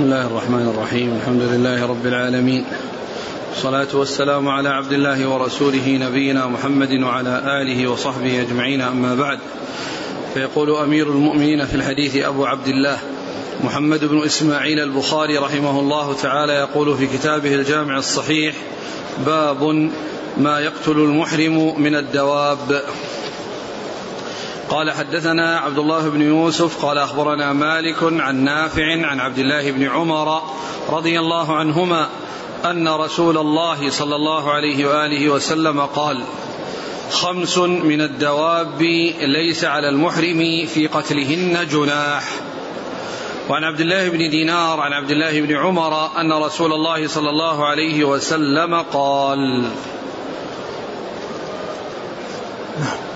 بسم الله الرحمن الرحيم. الحمد لله رب العالمين. والصلاة والسلام على عبد الله ورسوله نبينا محمد وعلى آله وصحبه أجمعين. أما بعد فيقول أمير المؤمنين في الحديث أبو عبد الله محمد بن إسماعيل البخاري رحمه الله تعالى يقول في كتابه الجامع الصحيح باب ما يقتل المحرم من الدواب. قال حدثنا عبد الله بن يوسف قال أخبرنا مالك عن نافع عن عبد الله بن عمر رضي الله عنهما أن رسول الله صلى الله عليه وآله وسلم قال خمس من الدواب ليس على المحرم في قتلهن جناح. وعن عبد الله بن دينار عن عبد الله بن عمر أن رسول الله صلى الله عليه وسلم قال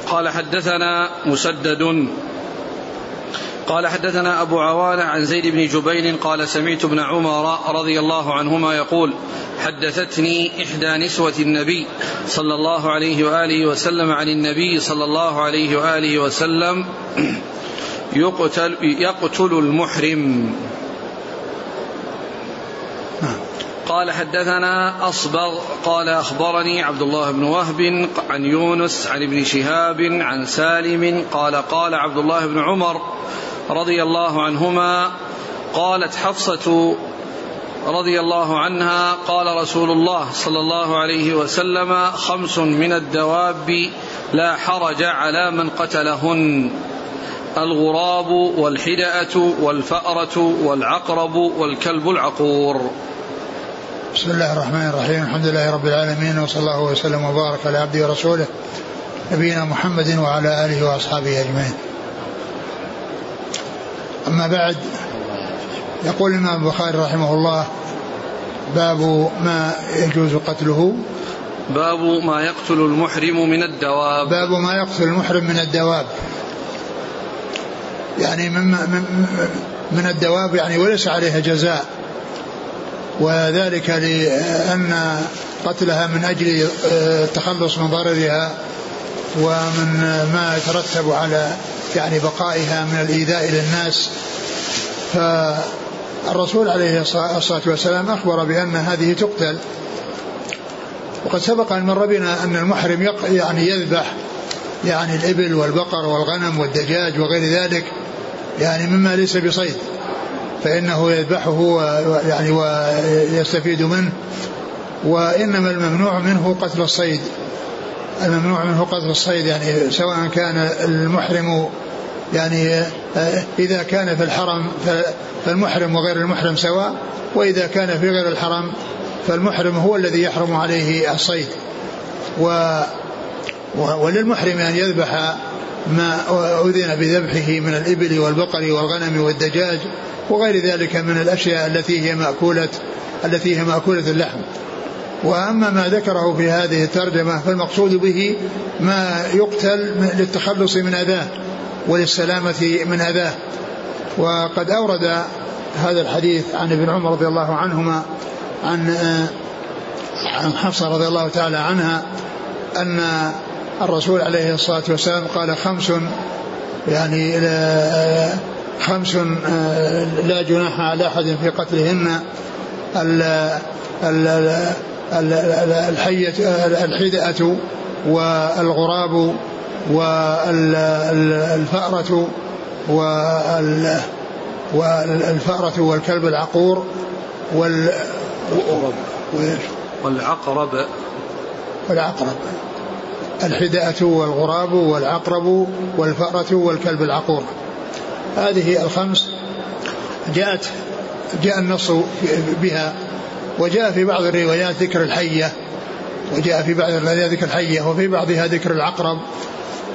قال حدثنا مسدد. قال حدثنا أبو عوانة عن زيد بن جبير قال سمعت ابن عمر رضي الله عنهما يقول حدثتني إحدى نسوة النبي صلى الله عليه وآله وسلم عن النبي صلى الله عليه وآله وسلم يقتل, يقتل المحرم. قال حدثنا أصبغ قال أخبرني عبد الله بن وهب عن يونس عن ابن شهاب عن سالم قال قال عبد الله بن عمر رضي الله عنهما قالت حفصة رضي الله عنها قال رسول الله صلى الله عليه وسلم خمس من الدواب لا حرج على من قتلهن الغراب والحدأة والفأرة والعقرب والكلب العقور. بسم الله الرحمن الرحيم. الحمد لله رب العالمين وصلى الله وسلم وبارك على عبده ورسوله نبينا محمد وعلى آله وأصحابه أجمعين. أما بعد يقول الإمام البخاري رحمه الله باب ما يجوز قتله. باب ما يقتل المحرم من الدواب. باب ما يقتل المحرم من الدواب. يعني من, من, من الدواب يعني وليس عليها جزاء. وذلك لأن قتلها من أجل آه، التخلص من ضررها ومن ما يترتب على يعني بقائها من الإيذاء للناس فالرسول عليه الصلاة والسلام أخبر بأن هذه تقتل. وقد سبق أن مر بنا أن المحرم يعني يذبح يعني الإبل والبقر والغنم والدجاج وغير ذلك يعني مما ليس بصيد. فإنه يذبحه يعني ويستفيد منه. وإنما الممنوع منه قتل الصيد. الممنوع منه قتل الصيد يعني سواء كان المحرم يعني إذا كان في الحرم فالمحرم وغير المحرم سواء وإذا كان في غير الحرم فالمحرم هو الذي يحرم عليه الصيد. و وللمحرم أن يذبح ما أذن بذبحه من الإبل والبقر والغنم والدجاج وغير ذلك من الأشياء التي هي مأكولة التي هي مأكولة اللحم. وأما ما ذكره في هذه الترجمة فالمقصود به ما يقتل للتخلص من أذاه وللسلامة من أذاه. وقد أورد هذا الحديث عن ابن عمر رضي الله عنهما عن عن حفصة رضي الله تعالى عنها أن الرسول عليه الصلاة والسلام قال خمس يعني خمس آه، لا جناح على أحد في قتلهن. الحية الحدأة والغراب والفأرة والفأرة والكلب العقور وال والعقرب. والعقرب. الحدأة والغراب والعقرب والفأرة والكلب العقور. هذه الخمس جاءت جاء النص بها وجاء في بعض الروايات ذكر الحية وجاء في بعض الروايات ذكر الحية وفي بعضها ذكر العقرب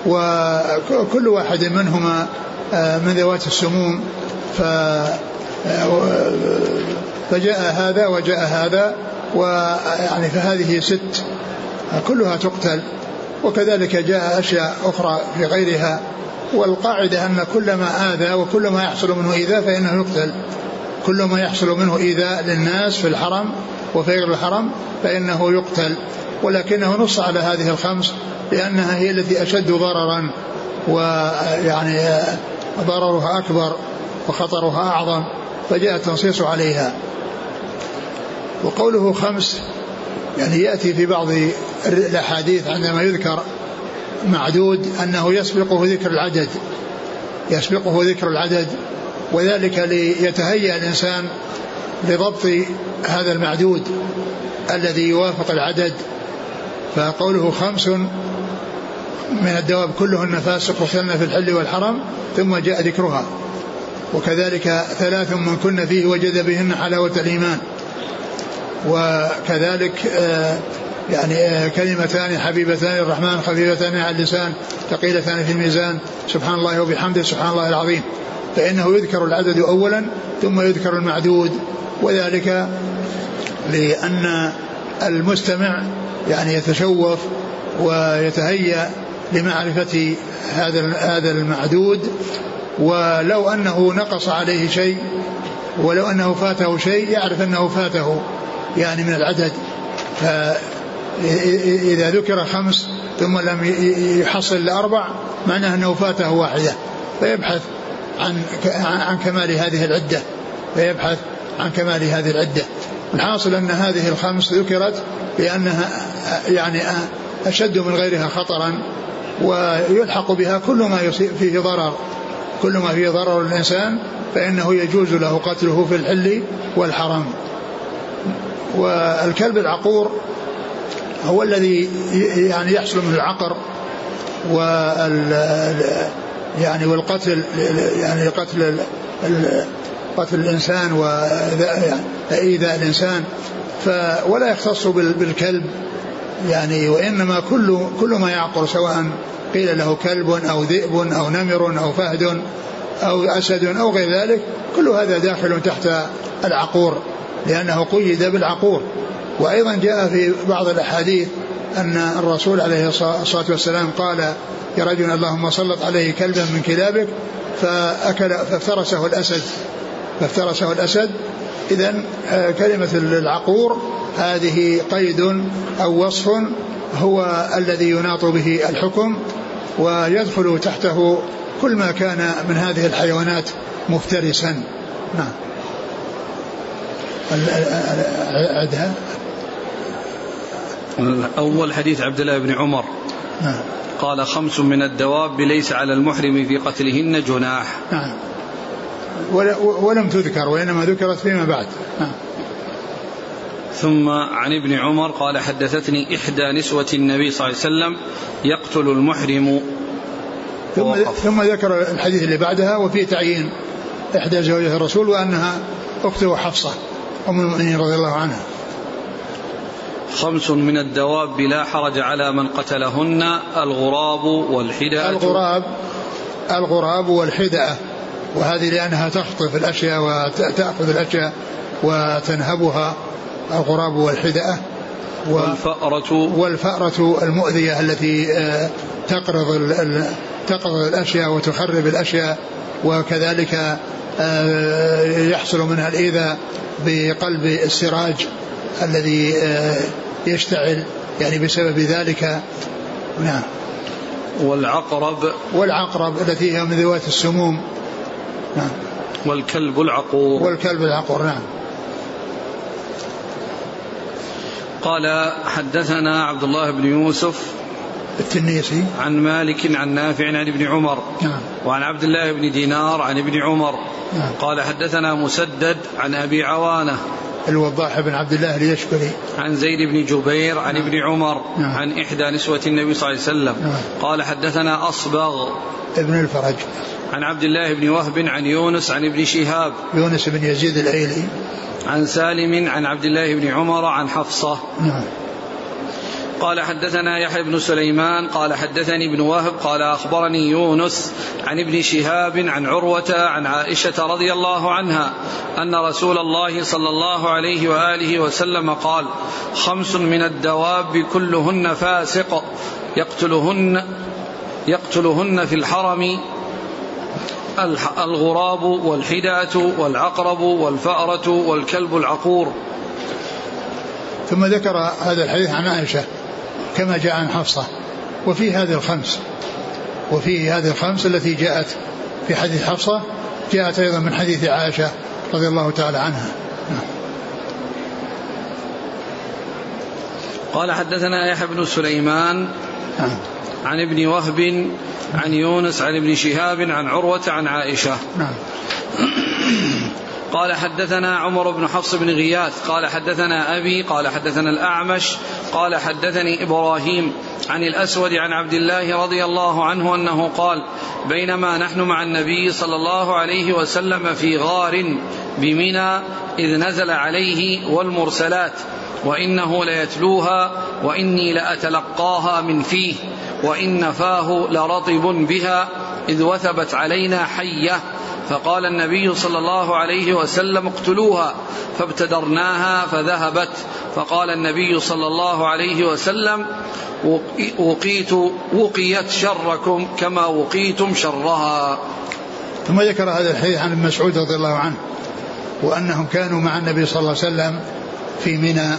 وكل واحد منهما آه، من ذوات السموم ف آه، فجاء هذا وجاء هذا ويعني فهذه ست كلها تقتل. وكذلك جاء أشياء أخرى في غيرها والقاعدة أن كل ما آذى وكل ما يحصل منه إيذاء فإنه يقتل. كل ما يحصل منه إيذاء للناس في الحرم وفي غير الحرم فإنه يقتل. ولكنه نص على هذه الخمس لأنها هي التي أشد ضررا ويعني ضررها أكبر وخطرها أعظم فجاء التنصيص عليها. وقوله خمس يعني يأتي في بعض الأحاديث عندما يذكر معدود أنه يسبقه ذكر العدد يسبقه ذكر العدد وذلك ليتهيأ الإنسان لضبط هذا المعدود الذي يوافق العدد. فقوله خمس من الدواب كلهن فاسق وخلن في الحل والحرم ثم جاء ذكرها. وكذلك ثلاث من كن فيه وجد بهن حلاوة الإيمان. وكذلك آه، يعني آه، كلمتان حبيبتان الرحمن خفيفتان على اللسان ثقيلتان في الميزان. سبحان الله وبحمده سبحان الله العظيم. فإنه يذكر العدد أولا ثم يذكر المعدود. وذلك لأن المستمع يعني يتشوف ويتهيأ لمعرفة هذا هذا المعدود. ولو أنه نقص عليه شيء ولو أنه فاته شيء يعرف أنه فاته يعني من العدد. فإذا ذكر خمس ثم لم يحصل لأربع معناه أنه فاته واحدة. فيبحث عن عن كمال هذه العدة. فيبحث عن كمال هذه العدة. الحاصل أن هذه الخمس ذكرت لأنها يعني أشد من غيرها خطرا ويلحق بها كل ما فيه ضرر. كل ما فيه ضرر للإنسان فإنه يجوز له قتله في الحل والحرم. والكلب العقور هو الذي يعني يحصل منه العقر وال يعني والقتل يعني قتل قتل الإنسان وايذاء الإنسان. ف ولا يختص بالكلب يعني وإنما كل كل ما يعقر سواء قيل له كلب أو ذئب أو نمر أو فهد أو أسد أو غير ذلك كل هذا داخل تحت العقور لأنه قيد بالعقور. وأيضا جاء في بعض الأحاديث أن الرسول عليه الصلاه والسلام قال يا رجل اللهم سلط عليه كلبا من كلابك فاكل فافترسه الأسد. فافترسه الأسد. اذا آه، كلمة العقور هذه قيد أو وصف هو الذي يناط به الحكم ويدخل تحته كل ما كان من هذه الحيوانات مفترسا. نعم. عدها أول حديث عبد الله بن عمر. نعم. قال خمس من الدواب ليس على المحرم في قتلهن جناح. نعم. ولم تذكر وإنما ذكرت فيما بعد. نعم. ثم عن ابن عمر قال حدثتني إحدى نسوة النبي صلى الله عليه وسلم يقتل المحرم. ثم, ثم ذكر الحديث اللي بعدها وفي تعيين إحدى زوجات الرسول وأنها أخته حفصة أم المؤمنين رضي الله عنها. خمس من الدواب لا حرج على من قتلهن الغراب والحدأة. الغراب الغراب والحدأة. وهذه لأنها تخطف الأشياء وتأخذ الأشياء وتنهبها الغراب والحدأة. والفأرة. والفأرة المؤذية التي آه، تقرض تقرض الأشياء وتخرب الأشياء. وكذلك آه، يحصل منها الإيذاء بقلب السراج الذي آه، يشتعل يعني بسبب ذلك. نعم. والعقرب. والعقرب التي هي من ذوات السموم. نعم. والكلب العقور. والكلب العقور نعم. قال حدثنا عبد الله بن يوسف التنيسي. عن مالك عن نافع عن ابن عمر. نعم. وعن عبد الله بن دينار عن ابن عمر. نعم. قال حدثنا مسدد عن أبي عوانة. الوضاح بن عبد الله اليشكري عن زيد بن جبير عن نعم. ابن عمر نعم. عن إحدى نسوة النبي صلى الله عليه وسلم. نعم. قال حدثنا أصبغ. ابن الفرج. عن عبد الله بن وهب عن يونس عن ابن شهاب. يونس بن يزيد الايلي عن سالم عن عبد الله بن عمر عن حفصة. نعم. قال حدثنا يحيى بن سليمان قال حدثني ابن وهب قال أخبرني يونس عن ابن شهاب عن عروة عن عائشة رضي الله عنها أن رسول الله صلى الله عليه وآله وسلم قال خمس من الدواب كلهن فاسق يقتلهن يقتلهن في الحرم الغراب والحداة والعقرب والفأرة والكلب العقور. ثم ذكر هذا الحديث عن عائشة. كما جاء عن حفصة. وفي هذه الخمس وفي هذه الخمس التي جاءت في حديث حفصة جاءت أيضا من حديث عائشة رضي الله تعالى عنها. قال حدثنا يحيى بن سليمان نعم. عن ابن وهب عن يونس عن ابن شهاب عن عروة عن عائشة. نعم. قال حدثنا عمر بن حفص بن غياث قال حدثنا أبي قال حدثنا الأعمش قال حدثني إبراهيم عن الأسود عن عبد الله رضي الله عنه أنه قال بينما نحن مع النبي صلى الله عليه وسلم في غار بمنى إذ نزل عليه والمرسلات وإنه ليتلوها وإني لأتلقاها من فيه وإن فاه لرطب بها إذ وثبت علينا حية فقال النبي صلى الله عليه وسلم اقتلوها فابتدرناها فذهبت. فقال النبي صلى الله عليه وسلم وقيت وقيت شركم كما وقيتم شرها. ثم ذكر هذا الحديث عن ابن مسعود رضي الله عنه وأنهم كانوا مع النبي صلى الله عليه وسلم في منى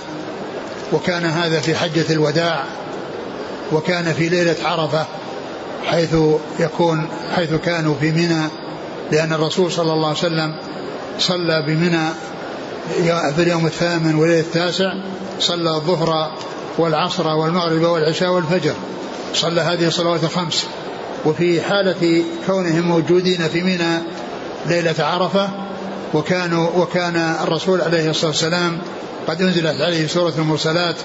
وكان هذا في حجة الوداع وكان في ليلة عرفة حيث يكون حيث كانوا في منى لأن الرسول صلى الله عليه وسلم صلى بمنى في اليوم الثامن وليلة التاسع صلى الظهر والعصر والمغرب والعشاء والفجر صلى هذه الصلوات الخمس. وفي حالة كونهم موجودين في منى ليلة عرفة وكانوا وكان الرسول عليه الصلاة والسلام قد أنزلت عليه سورة المرسلات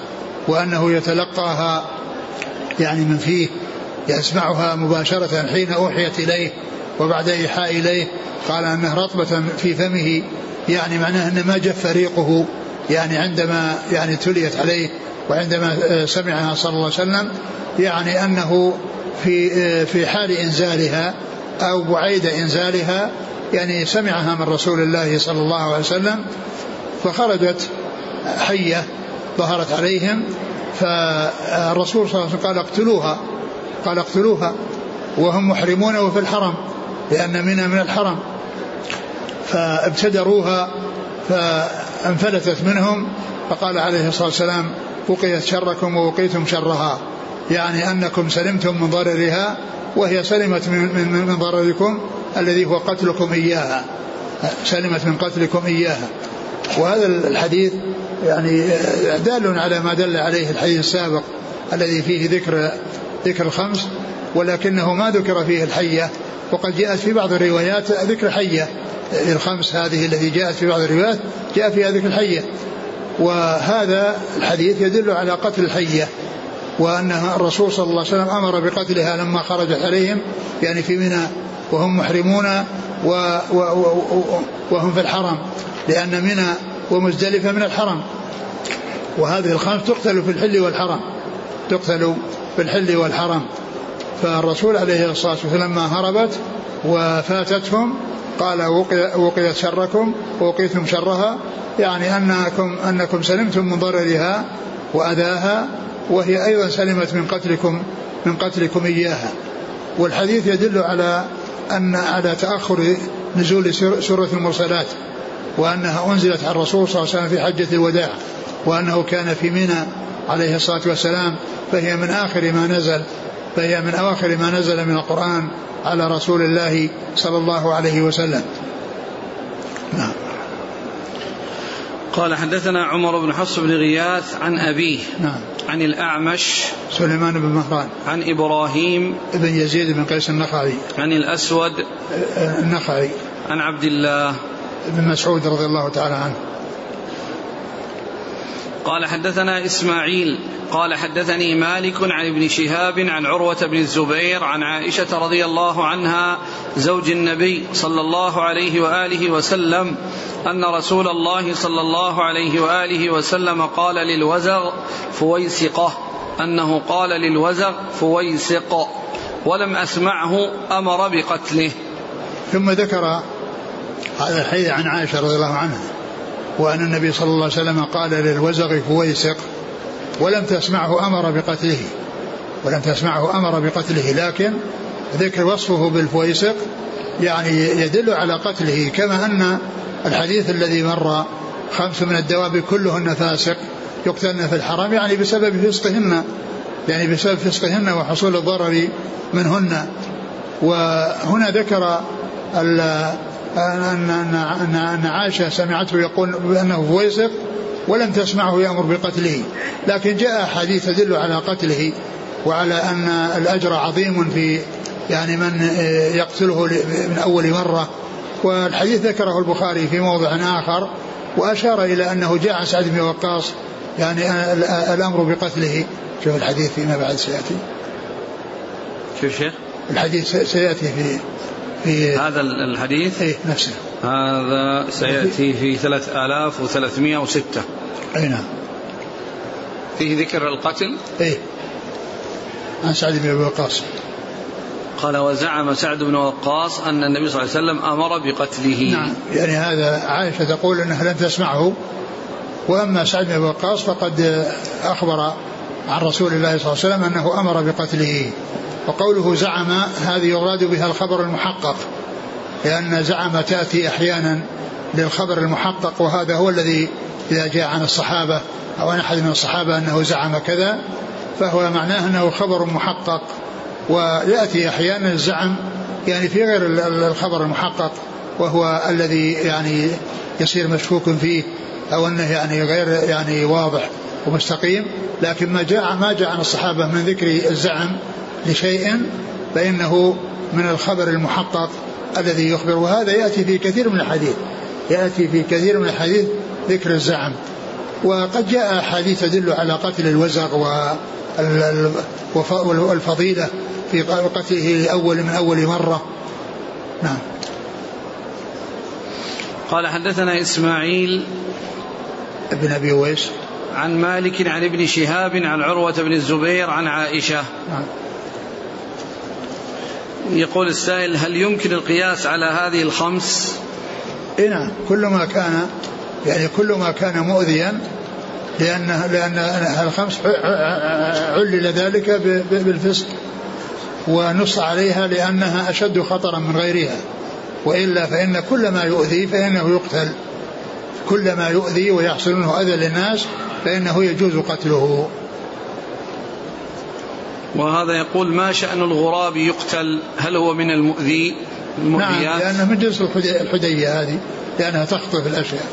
وأنه يتلقاها يعني من فيه يسمعها مباشرة حين أوحيت إليه. وبعد إيحاء إليه قال أنه رطبة في فمه يعني معناه أن ما جف ريقه يعني عندما يعني تليت عليه وعندما سمعها صلى الله عليه وسلم يعني أنه في في حال إنزالها أو بعيد إنزالها يعني سمعها من رسول الله صلى الله عليه وسلم فخرجت حية ظهرت عليهم فالرسول صلى الله عليه وسلم قال اقتلوها قال اقتلوها وهم محرمون وفي الحرم. لأن منها من الحرم. فابتدروها فانفلتت منهم فقال عليه الصلاة والسلام وقيت شركم ووقيتم شرها. يعني أنكم سلمتم من ضررها وهي سلمت من, من, من ضرركم الذي هو قتلكم إياها. سلمت من قتلكم إياها. وهذا الحديث يعني دال على ما دل عليه الحديث السابق الذي فيه ذكر ذكر الخمس. ولكنه ما ذكر فيه الحية وقد جاءت في بعض الروايات ذكر حية. الخمس هذه التي جاءت في بعض الروايات جاء فيها ذكر الحية وهذا الحديث يدل على قتل الحية وأن الرسول صلى الله عليه وسلم أمر بقتلها لما خرجت عليهم يعني في منى وهم محرمون و و و وهم في الحرم لأن منى ومزدلفة من الحرم. وهذه الخمس تقتل في الحل والحرم تقتل في الحل والحرم. فالرسول عليه الصلاة والسلام لما هربت وفاتتهم قال وقيت شركم ووقيتم شرها يعني أنكم أنكم سلمتم من ضررها وأذاها وهي أيضا سلمت من قتلكم من قتلكم إياها. والحديث يدل على أن على تأخر نزول سورة المرسلات وأنها أنزلت على الرسول صلى الله عليه وسلم في حجة الوداع وأنه كان في منى عليه الصلاة والسلام فهي من آخر ما نزل فهي من أواخر ما نزل من القرآن على رسول الله صلى الله عليه وسلم. نعم. قال حدثنا عمر بن حفص بن غياث عن أبيه نعم. عن الأعمش سليمان بن مهران. عن إبراهيم بن يزيد بن قيس النخعي. عن الأسود النخعي. عن عبد الله بن مسعود رضي الله تعالى عنه. قال حدثنا إسماعيل قال حدثني مالك عن ابن شهاب عن عروة بن الزبير عن عائشة رضي الله عنها زوج النبي صلى الله عليه وآله وسلم أن رسول الله صلى الله عليه وآله وسلم قال للوزغ فويسقه أنه قال للوزغ فويسق. ولم أسمعه أمر بقتله. ثم ذكر هذا الحديث عن عائشة رضي الله عنها. وأن النبي صلى الله عليه وسلم قال للوزغ فويسق ولم تسمعه أمر بقتله ولم تسمعه أمر بقتله لكن ذكر وصفه بالفويسق يعني يدل على قتله كما أن الحديث الذي مر خمس من الدواب كلهن فاسق يقتلن في الحرم يعني بسبب فسقهن يعني بسبب فسقهن وحصول الضرر منهن. وهنا ذكر أن أن أن, عائشة سمعته يقول بأنه فويسق ولم تسمعه يأمر بقتله. لكن جاء حديث تدل على قتله وعلى أن الأجر عظيم في يعني من يقتله من أول مرة. والحديث ذكره البخاري في موضع آخر وأشار إلى أنه جاء عن سعد بن وقاص يعني الأمر بقتله. شوف الحديث فيما بعد سيأتي. كيف شيخ؟ الحديث سيأتي في في هذا الحديث؟ إيه نفسه هذا سيأتي في 3306 أي نعم. فيه ذكر القتل؟ إيه. عن سعد بن أبي وقاص. قال وزعم سعد بن وقاص أن النبي صلى الله عليه وسلم أمر بقتله. نعم. يعني هذا عائشة تقول أنها لم تسمعه وأما سعد بن وقاص فقد أخبر عن رسول الله صلى الله عليه وسلم أنه أمر بقتله. وقوله زعم هذه يراد بها الخبر المحقق لأن زعم تأتي أحيانا للخبر المحقق وهذا هو الذي إذا جاء عن الصحابة أو عن أحد من الصحابة أنه زعم كذا فهو معناه أنه خبر محقق. ويأتي أحيانا الزعم يعني في غير الخبر المحقق وهو الذي يعني يصير مشكوك فيه أو أنه يعني غير يعني واضح. ومستقيم لكن ما جاء ما جاء عن الصحابة من ذكر الزعم لشيء فإنه من الخبر المحقق الذي يخبر وهذا يأتي في كثير من الحديث يأتي في كثير من الحديث ذكر الزعم. وقد جاء أحاديث تدل على قتل الوزغ والفضيلة في قتله لأول من أول مرة. نعم. قال حدثنا إسماعيل ابن أبي ويس عن مالك عن ابن شهاب عن عروة بن الزبير عن عائشة. يقول السائل هل يمكن القياس على هذه الخمس؟ اي نعم كل ما كان يعني كل ما كان مؤذيا لأن لأن الخمس علل ذلك بالفسق ونص عليها لأنها أشد خطرا من غيرها. وإلا فإن كل ما يؤذي فإنه يقتل. كل ما يؤذي ويحصل منه أذى للناس فإنه يجوز قتله. وهذا يقول ما شأن الغراب يقتل؟ هل هو من المؤذي؟ المؤذيات؟ نعم لأنه من جنس الحدية هذه لأنها تخطف الأشياء.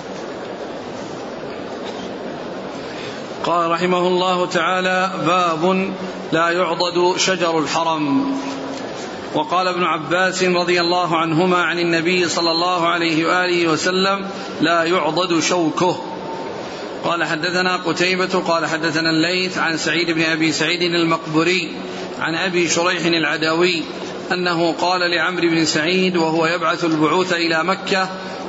قال رحمه الله تعالى باب لا يعضد شجر الحرم. وقال ابن عباس رضي الله عنهما عن النبي صلى الله عليه وآله وسلم لا يعضد شوكه. قال حدثنا قتيبة قال حدثنا الليث عن سعيد بن أبي سعيد المقبري عن أبي شريح العدوي أنه قال لعمرو بن سعيد وهو يبعث البعوث إلى مكة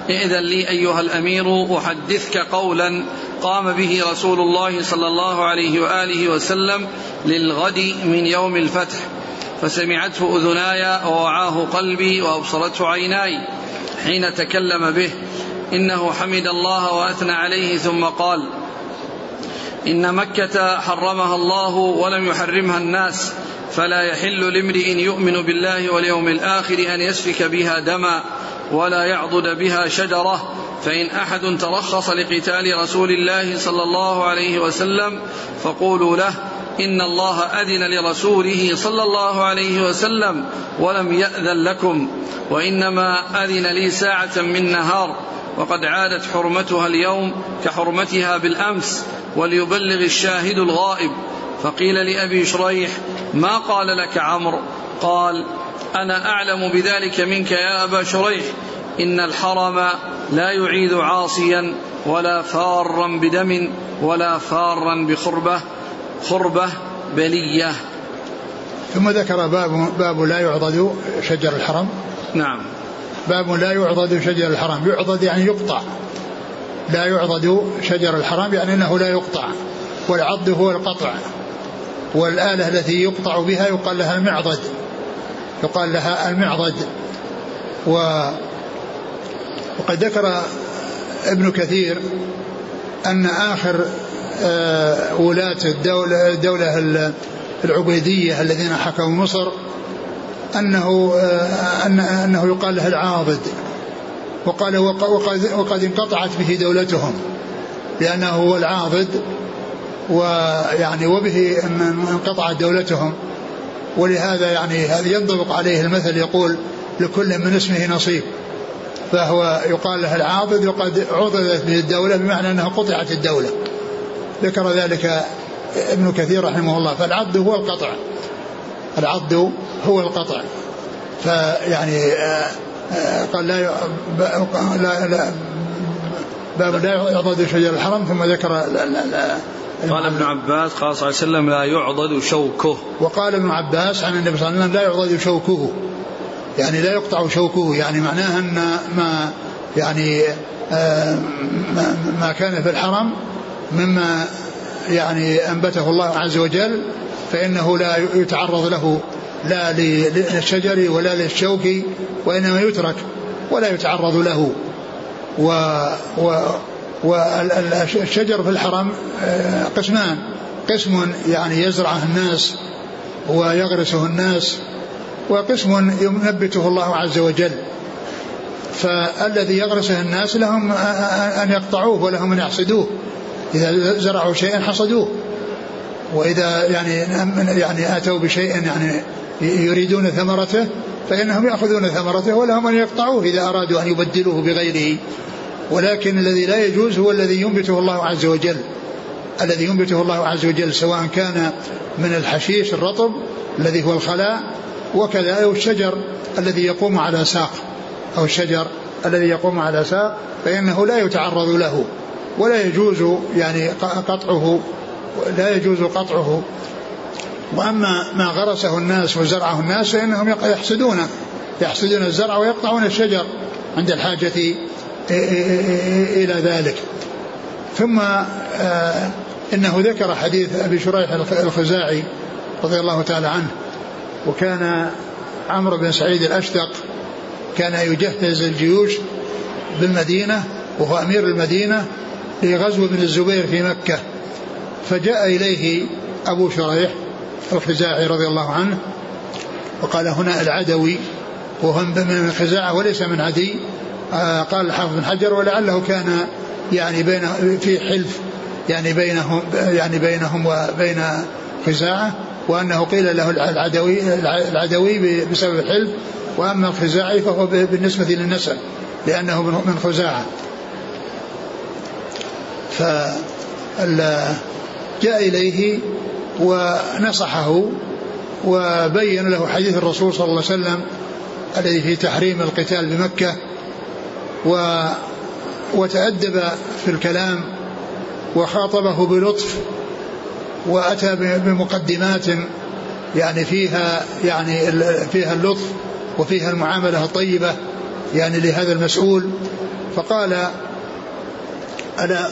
ائذن لي أيها الأمير أحدثك قولا قام به رسول الله صلى الله عليه وآله وسلم للغد من يوم الفتح. فسمعته أذناي ووعاه قلبي وأبصرته عيناي حين تكلم به. إنه حمد الله وأثنى عليه ثم قال إن مكة حرمها الله ولم يحرمها الناس فلا يحل لامرئ يؤمن بالله واليوم الآخر أن يسفك بها دما ولا يعضد بها شجرة. فإن أحد ترخص لقتال رسول الله صلى الله عليه وسلم فقولوا له إن الله أذن لرسوله صلى الله عليه وسلم ولم يأذن لكم وإنما أذن لي ساعة من نهار وقد عادت حرمتها اليوم كحرمتها بالأمس وليبلغ الشاهد الغائب فقيل لأبي شريح ما قال لك عمرو؟ قال أنا أعلم بذلك منك يا أبا شريح إن الحرم لا يعيد عاصيا ولا فارا بدم ولا فارا بخربة خربة بلية. ثم ذكر باب باب لا يعضد شجر الحرم. نعم. باب لا يعضد شجر الحرم. يعضد يعني يقطع. لا يعضد شجر الحرم يعني إنه لا يقطع. والعض هو القطع. والآلة التي يقطع بها يقال لها المعضد. يقال لها المعضد. و وقد ذكر ابن كثير أن آخر ولاة الدولة, الدولة العبيدية الذين حكموا مصر أنه آه، أنه يقال له العاضد وقال وقد, وقد انقطعت به دولتهم لأنه هو العاضد ويعني وبه انقطعت دولتهم. ولهذا يعني هذا ينطبق عليه المثل يقول لكل من اسمه نصيب. فهو يقال له العاضد وقد عضدت به الدولة بمعنى أنها قطعت الدولة. ذكر ذلك ابن كثير رحمه الله فالعض هو القطع. العض هو القطع. فيعني آه، آه، قال لا لا, لا باب لا يعضد شجر الحرم ثم ذكر لا لا لا قال ابن عباس قال صلى الله عليه وسلم لا يعضد شوكه. وقال ابن عباس عن النبي صلى الله عليه وسلم لا يعضد شوكه. يعني لا يقطع شوكه يعني معناها أن ما يعني آه، ما كان في الحرم مما يعني أنبته الله عز وجل فإنه لا يتعرض له لا للشجر ولا للشوك وإنما يترك ولا يتعرض له. و, و والشجر في الحرم آه، قسمان. قسم يعني يزرعه الناس ويغرسه الناس وقسم ينبته الله عز وجل. فالذي يغرسه الناس لهم أن يقطعوه ولهم أن يحصدوه. إذا زرعوا شيئا حصدوه. وإذا يعني يعني أتوا بشيء يعني يريدون ثمرته فإنهم يأخذون ثمرته ولهم أن يقطعوه إذا أرادوا أن يبدلوه بغيره. ولكن الذي لا يجوز هو الذي ينبته الله عز وجل. الذي ينبته الله عز وجل سواء كان من الحشيش الرطب الذي هو الخلاء وكذا أو الشجر الذي يقوم على ساق أو الشجر الذي يقوم على ساق فإنه لا يتعرض له. ولا يجوز يعني قطعه لا يجوز قطعه. وأما ما غرسه الناس وزرعه الناس فإنهم يحسدونه يحسدون الزرع ويقطعون الشجر عند الحاجة إلى ذلك. ثم آه، إنه ذكر حديث أبي شريح الخزاعي رضي الله تعالى عنه وكان عمرو بن سعيد الأشتق كان يجهز الجيوش بالمدينة وهو أمير المدينة لغزو ابن الزبير في مكة فجاء إليه أبو شريح الخزاعي رضي الله عنه وقال هنا العدوي وهو من خزاعة وليس من عدي. آه قال الحافظ بن حجر ولعله كان يعني بين في حلف يعني بينهم يعني بينهم وبين خزاعة وأنه قيل له العدوي العدوي بسبب الحلف وأما الخزاعي فهو بالنسبة للنسب لأنه من خزاعة. ف جاء إليه ونصحه وبين له حديث الرسول صلى الله عليه وسلم الذي في تحريم القتال بمكة و وتأدب في الكلام وخاطبه بلطف وأتى بمقدمات يعني فيها يعني فيها اللطف وفيها المعاملة الطيبة يعني لهذا المسؤول. فقال ألا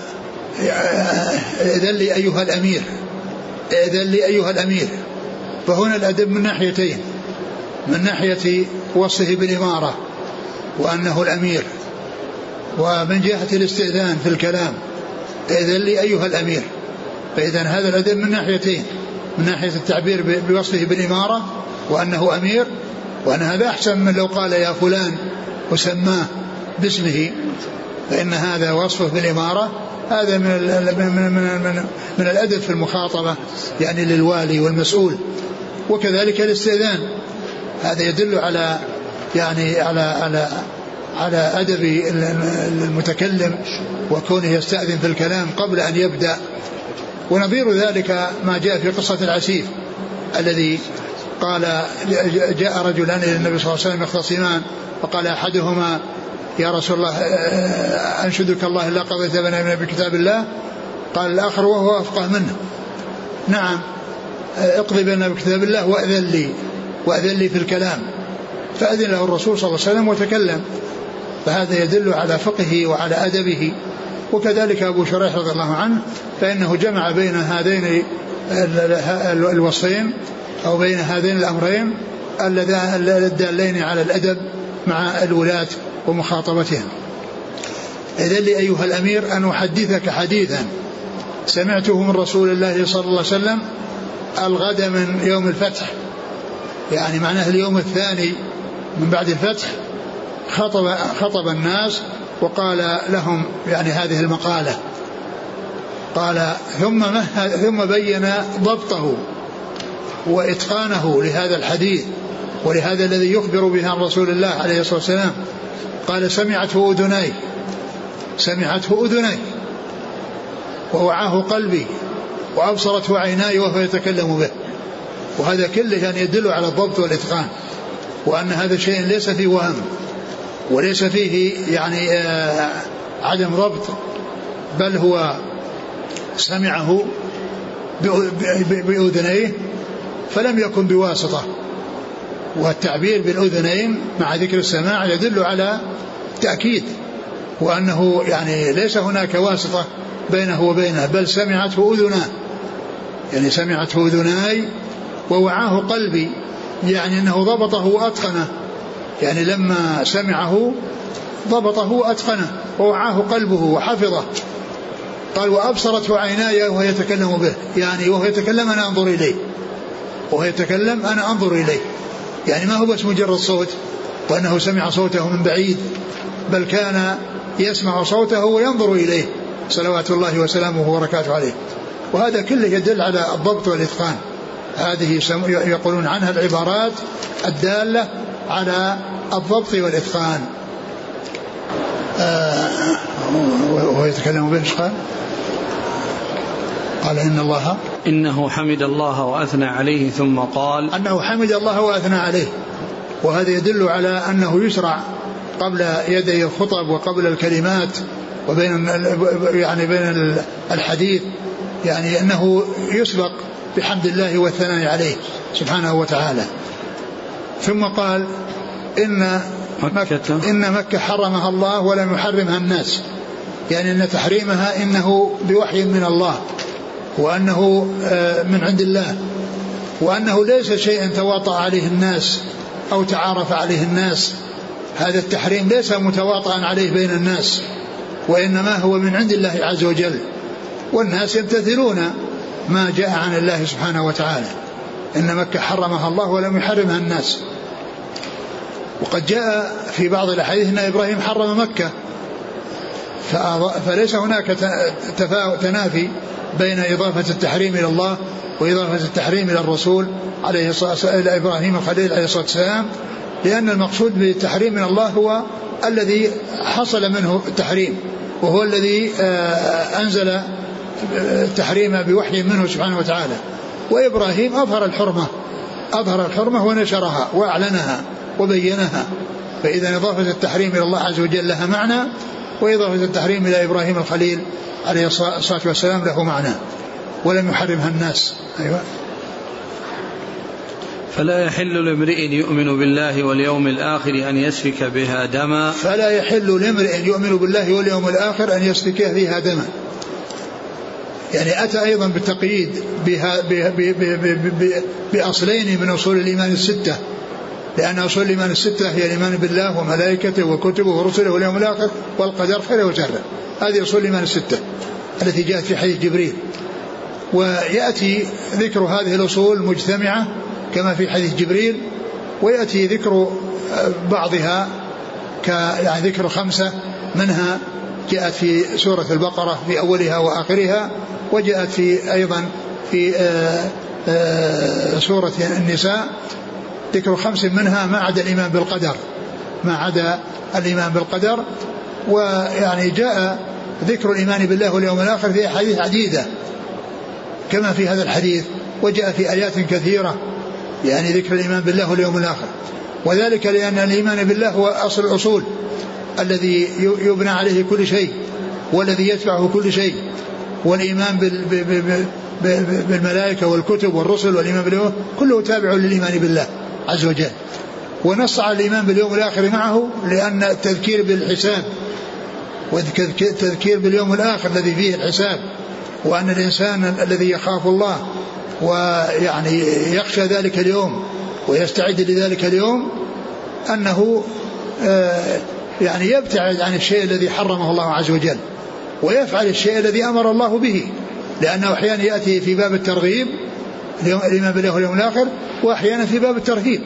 إذن لي أيها الأمير. إذن لي أيها الأمير. فهنا الأدب من ناحيتين. من ناحية وصفه بالإمارة وأنه الأمير. ومن جهة الاستئذان في الكلام. إذن لي أيها الأمير. فإذا هذا الأدب من ناحيتين. من ناحية التعبير بوصفه بالإمارة وأنه أمير. وأن هذا أحسن من لو قال يا فلان وسماه باسمه. فإن هذا وصفه بالإمارة هذا من من من, من, الأدب في المخاطبة يعني للوالي والمسؤول وكذلك الاستئذان. هذا يدل على يعني على على على أدب المتكلم وكونه يستأذن في الكلام قبل أن يبدأ. ونظير ذلك ما جاء في قصة العسيف الذي قال جاء رجلان إلى النبي صلى الله عليه وسلم يختصمان فقال أحدهما يا رسول الله أنشدك الله إلا قضيت بنا بكتاب الله؟ قال الآخر وهو أفقه منه. نعم اقضي بنا بكتاب الله وأذن لي وأذن لي في الكلام. فأذن له الرسول صلى الله عليه وسلم وتكلم. فهذا يدل على فقهه وعلى أدبه. وكذلك أبو شريح رضي الله عنه فإنه جمع بين هذين الوصفين أو بين هذين الأمرين الدالين على الأدب مع الولاة. ومخاطبتهم. إذن لي أيها الأمير أن أحدثك حديثا سمعته من رسول الله صلى الله عليه وسلم الغد من يوم الفتح. يعني معناه اليوم الثاني من بعد الفتح خطب خطب الناس وقال لهم يعني هذه المقالة. قال ثم ثم بين ضبطه وإتقانه لهذا الحديث ولهذا الذي يخبر به عن رسول الله عليه الصلاة والسلام قال سمعته أذناي سمعته أذناي ووعاه قلبي. وأبصرته عيناي وهو يتكلم به. وهذا كله يعني يدل على الضبط والإتقان. وأن هذا شيء ليس فيه وهم. وليس فيه يعني آه عدم ضبط. بل هو سمعه بأذنيه. فلم يكن بواسطة. والتعبير بالأذنين مع ذكر السماع يدل على تأكيد وأنه يعني ليس هناك واسطة بينه وبينه بل سمعته أذناه. يعني سمعته أذناي ووعاه قلبي يعني أنه ضبطه وأتقنه. يعني لما سمعه ضبطه وأتقنه ووعاه قلبه وحفظه. قال وأبصرته عيناي وهو يتكلم به. يعني وهو يتكلم أنا أنظر إليه. وهو يتكلم أنا أنظر إليه. يعني ما هو بس مجرد صوت وأنه سمع صوته من بعيد بل كان يسمع صوته وينظر إليه صلوات الله وسلامه وبركاته عليه. وهذا كله يدل على الضبط والإتقان. هذه يقولون عنها العبارات الدالة على الضبط والإتقان. آه وهو يتكلم به قال؟ إن الله إنه حمد الله وأثنى عليه ثم قال أنه حمد الله وأثنى عليه وهذا يدل على أنه يشرع قبل يدي الخطب وقبل الكلمات وبين يعني بين الحديث يعني أنه يسبق بحمد الله والثناء عليه سبحانه وتعالى ثم قال إن مكة إن مكة حرمها الله ولم يحرمها الناس يعني أن تحريمها إنه بوحي من الله وأنه آه، من عند الله. وأنه ليس شيئا تواطأ عليه الناس أو تعارف عليه الناس. هذا التحريم ليس متواطئا عليه بين الناس وإنما هو من عند الله عز وجل. والناس يمتثلون ما جاء عن الله سبحانه وتعالى. إن مكة حرمها الله ولم يحرمها الناس. وقد جاء في بعض الأحاديث أن إبراهيم حرم مكة. فليس هناك تنافي بين إضافة التحريم إلى الله وإضافة التحريم إلى الرسول عليه الصلاة والسلام إلى إبراهيم الخليل عليه الصلاة والسلام لأن المقصود بالتحريم من الله هو الذي حصل منه التحريم وهو الذي آه، أنزل التحريم بوحي منه سبحانه وتعالى. وإبراهيم أظهر الحرمة أظهر الحرمة ونشرها وأعلنها وبينها فإذا إضافة التحريم إلى الله عز وجل لها معنى وإضافة التحريم إلى إبراهيم الخليل عليه الصلاة والسلام له معنى. ولم يحرمها الناس. أيوة. فلا يحل لامرئ يؤمن بالله واليوم الآخر أن يسفك بها دما. فلا يحل لامرئ يؤمن بالله واليوم الآخر أن يسفك فيها دما. يعني أتى أيضا بالتقييد بها بأصلين من أصول الإيمان الستة. لأن أصول الإيمان الستة هي الإيمان بالله وملائكته وكتبه ورسله واليوم الآخر والقدر خيره وشره. هذه أصول الإيمان الستة التي جاءت في حديث جبريل. ويأتي ذكر هذه الأصول مجتمعة كما في حديث جبريل ويأتي ذكر بعضها ك يعني ذكر خمسة منها جاءت في سورة البقرة في أولها وآخرها وجاءت في أيضا في آه، آه، سورة النساء ذكر خمس منها ما عدا الإيمان بالقدر. ما عدا الإيمان بالقدر. ويعني جاء ذكر الإيمان بالله واليوم الآخر في أحاديث عديدة. كما في هذا الحديث وجاء في آيات كثيرة. يعني ذكر الإيمان بالله واليوم الآخر. وذلك لأن الإيمان بالله هو أصل الأصول الذي يبنى عليه كل شيء والذي يتبعه كل شيء. والإيمان بالملائكة والكتب والرسل والإيمان بالله كله تابع للإيمان بالله. عز وجل. ونص على الإيمان باليوم الآخر معه لأن التذكير بالحساب والتذكير باليوم الآخر الذي فيه الحساب وأن الإنسان الذي يخاف الله ويعني يخشى ذلك اليوم ويستعد لذلك اليوم أنه آه، يعني يبتعد عن الشيء الذي حرمه الله عز وجل ويفعل الشيء الذي أمر الله به لأنه أحيانا يأتي في باب الترغيب الإيمان بالله واليوم الآخر وأحيانا في باب الترهيب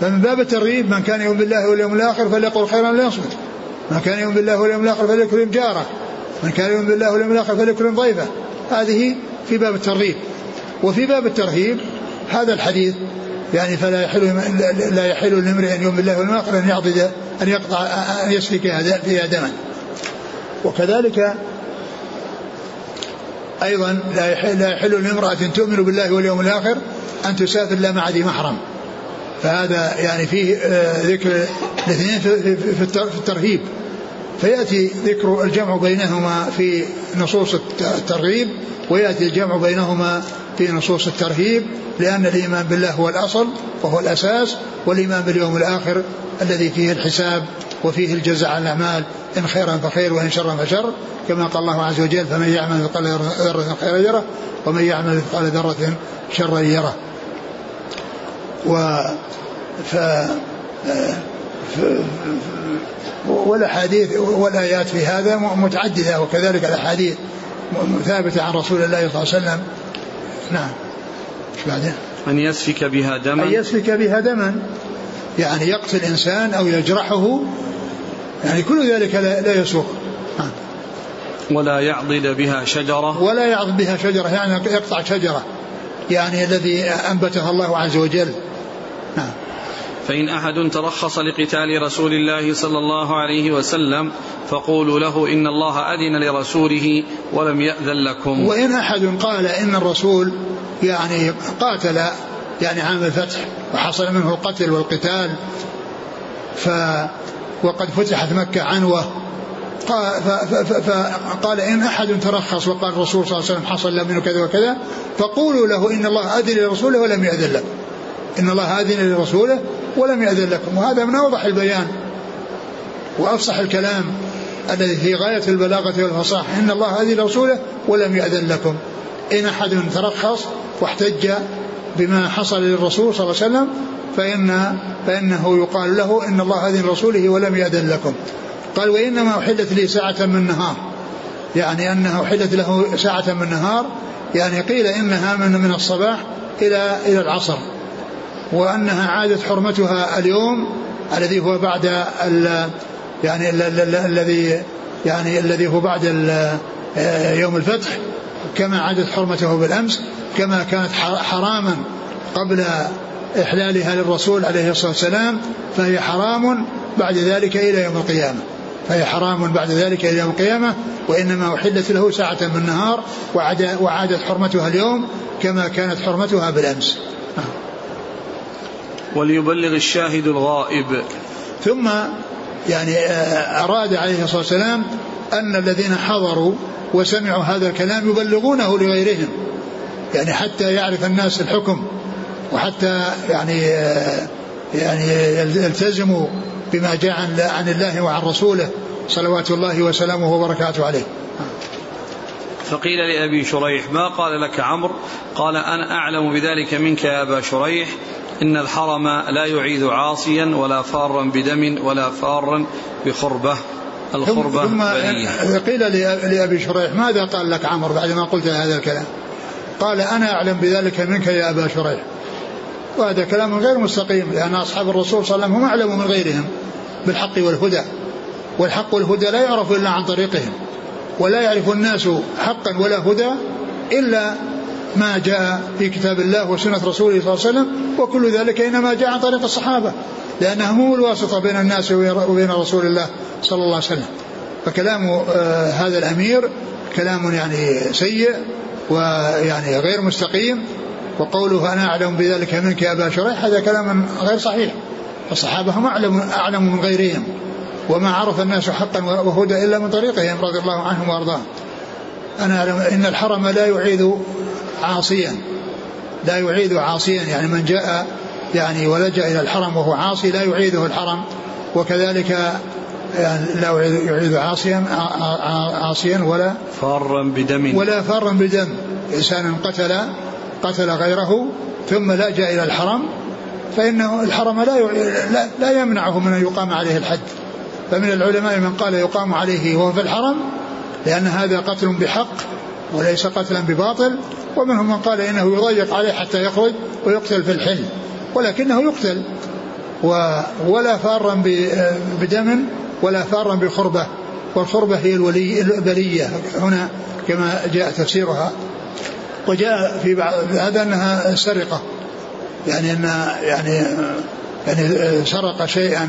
فمن باب الترغيب من كان يؤمن بالله واليوم الآخر فليقل خيرا ليصمت من كان يؤمن بالله واليوم الآخر فليكرم جاره. من كان يؤمن بالله واليوم الآخر فليكرم ضيفه. هذه في باب الترغيب. وفي باب الترهيب هذا الحديث يعني فلا يحل لا يحل لامرئ أن يؤمن بالله واليوم الآخر أن يعضد أن يقطع أن يسفك فيها دما. وكذلك أيضا لا يحل, لا يحل لامرأة تؤمن بالله واليوم الآخر أن تسافر الا مع ذي محرم. فهذا يعني فيه آه، ذكر الاثنين في الترهيب فيأتي ذكر الجمع بينهما في نصوص الترغيب ويأتي الجمع بينهما في نصوص الترهيب لأن الإيمان بالله هو الأصل وهو الأساس والإيمان باليوم الآخر الذي فيه الحساب وفيه الجزاء على الأعمال إن خيرا فخير وإن شرا فشر كما قال الله عز وجل فمن يعمل مثقال ذرة خيرا يره ومن يعمل مثقال ذرة شرا يره. و ف والأحاديث والآيات في هذا متعددة وكذلك الأحاديث ثابتة عن رسول الله صلى الله عليه وسلم. نعم. إيش بعدين؟ أن يسفك بها دما؟ أن يسفك بها دما. يعني يقتل إنسان أو يجرحه يعني كل ذلك لا, لا يسوق. ولا يعضد بها شجرة. ولا يعضد بها شجرة يعني يقطع شجرة يعني الذي أنبتها الله عز وجل. نعم فإن أحد ترخص لقتال رسول الله صلى الله عليه وسلم فقولوا له إن الله أذن لرسوله ولم يأذن لكم. وإن أحد قال إن الرسول يعني قاتل يعني عام الفتح وحصل منه القتل والقتال ف وقد فتحت مكة عنوة. فقال إن أحد ترخص وقال الرسول صلى الله عليه وسلم حصل له منه كذا وكذا فقولوا له إن الله أذن لرسوله ولم يأذن لكم إن الله أذن لرسوله ولم يأذن لكم. وهذا من أوضح البيان وأفصح الكلام الذي في غاية البلاغة والفصاحة. إن الله أذن لرسوله ولم يأذن لكم. إن أحد ترخص واحتج بما حصل للرسول صلى الله عليه وسلم فإن فإنه يقال له إن الله أذن لرسوله ولم يأذن لكم. قال وإنما أحلت لي ساعة من نهار. يعني أنها أحلت له ساعة من نهار يعني قيل إنها من من الصباح إلى إلى العصر. وأنها عادت حرمتها اليوم الذي هو بعد يعني الذي يعني الذي هو بعد يوم الفتح. كما عادت حرمته بالأمس كما كانت حراما قبل إحلالها للرسول عليه الصلاة والسلام فهي حرام بعد ذلك إلى يوم القيامة. فهي حرام بعد ذلك إلى يوم القيامة وإنما أحلت له ساعة من النهار وعادت حرمتها اليوم كما كانت حرمتها بالأمس. وليبلغ الشاهد الغائب. ثم يعني آه، أراد عليه الصلاة والسلام أن الذين حضروا وسمعوا هذا الكلام يبلغونه لغيرهم. يعني حتى يعرف الناس الحكم وحتى يعني آه، يعني يلتزموا بما جاء عن الله وعن رسوله صلوات الله وسلامه وبركاته عليه. فقيل لأبي شريح ما قال لك عمرو؟ قال أنا أعلم بذلك منك يا أبا شريح إن الحرم لا يعيد عاصيا ولا فارا بدم ولا فارا بخربة. الخربة ثم قيل لأبي شريح ماذا قال لك عمرو بعد ما قلت هذا الكلام؟ قال أنا أعلم بذلك منك يا أبا شريح. وهذا كلام غير مستقيم لأن أصحاب الرسول صلى الله عليه وسلم هم أعلم من غيرهم بالحق والهدى. والحق والهدى لا يعرف إلا عن طريقهم ولا يعرف الناس حقا ولا هدى إلا ما جاء في كتاب الله وسنة رسوله صلى الله عليه وسلم وكل ذلك إنما جاء عن طريق الصحابة. لأنهم هم الواسطة بين الناس وبين رسول الله صلى الله عليه وسلم. فكلام آه، هذا الأمير كلام يعني سيء ويعني غير مستقيم وقوله أنا أعلم بذلك منك يا أبا شريح هذا كلام غير صحيح. الصحابة هم أعلم, أعلم من غيرهم وما عرف الناس حقا وهدى إلا من طريقهم رضي الله عنهم وأرضاهم. أنا أعلم إن الحرم لا يعيد عاصيا لا يعيد عاصيا يعني من جاء يعني ولجأ إلى الحرم وهو عاصي لا يعيده الحرم. وكذلك يعني لا يعيد عاصيا عاصيا ولا فارا بدم. ولا فارا بدم إنسان قتل قتل غيره ثم لجأ إلى الحرم. فإنه الحرم لا لا, لا يمنعه من أن يقام عليه الحد. فمن العلماء من قال يقام عليه وهو في الحرم لأن هذا قتل بحق وليس قتلا بباطل. ومنهم من قال إنه يضيق عليه حتى يخرج ويقتل في الحل ولكنه يقتل ولا فارا بدم ولا فارا بخربة والخربة هي الولي البلية هنا كما جاء تفسيرها. وجاء في بعض هذا أنها سرقة. يعني أن يعني يعني سرق شيئا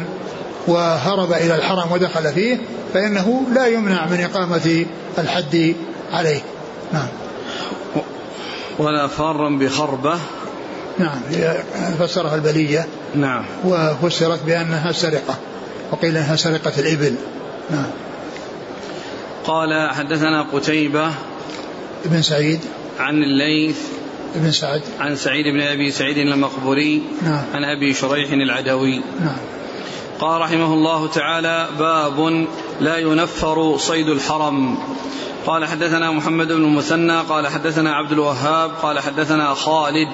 وهرب إلى الحرم ودخل فيه فإنه لا يمنع من إقامة الحد عليه. نعم. ولا فارا بخربة. نعم. فسرها البلية. نعم. وفسرت بأنها سرقة. وقيل أنها سرقة الإبل. نعم. قال حدثنا قتيبة ابن سعيد. عن الليث ابن سعد. عن سعيد بن أبي سعيد المقبوري. نعم. عن أبي شريح العدوي. نعم. قال رحمه الله تعالى باب لا ينفر صيد الحرم. قال حدثنا محمد بن المثنى قال حدثنا عبد الوهاب قال حدثنا خالد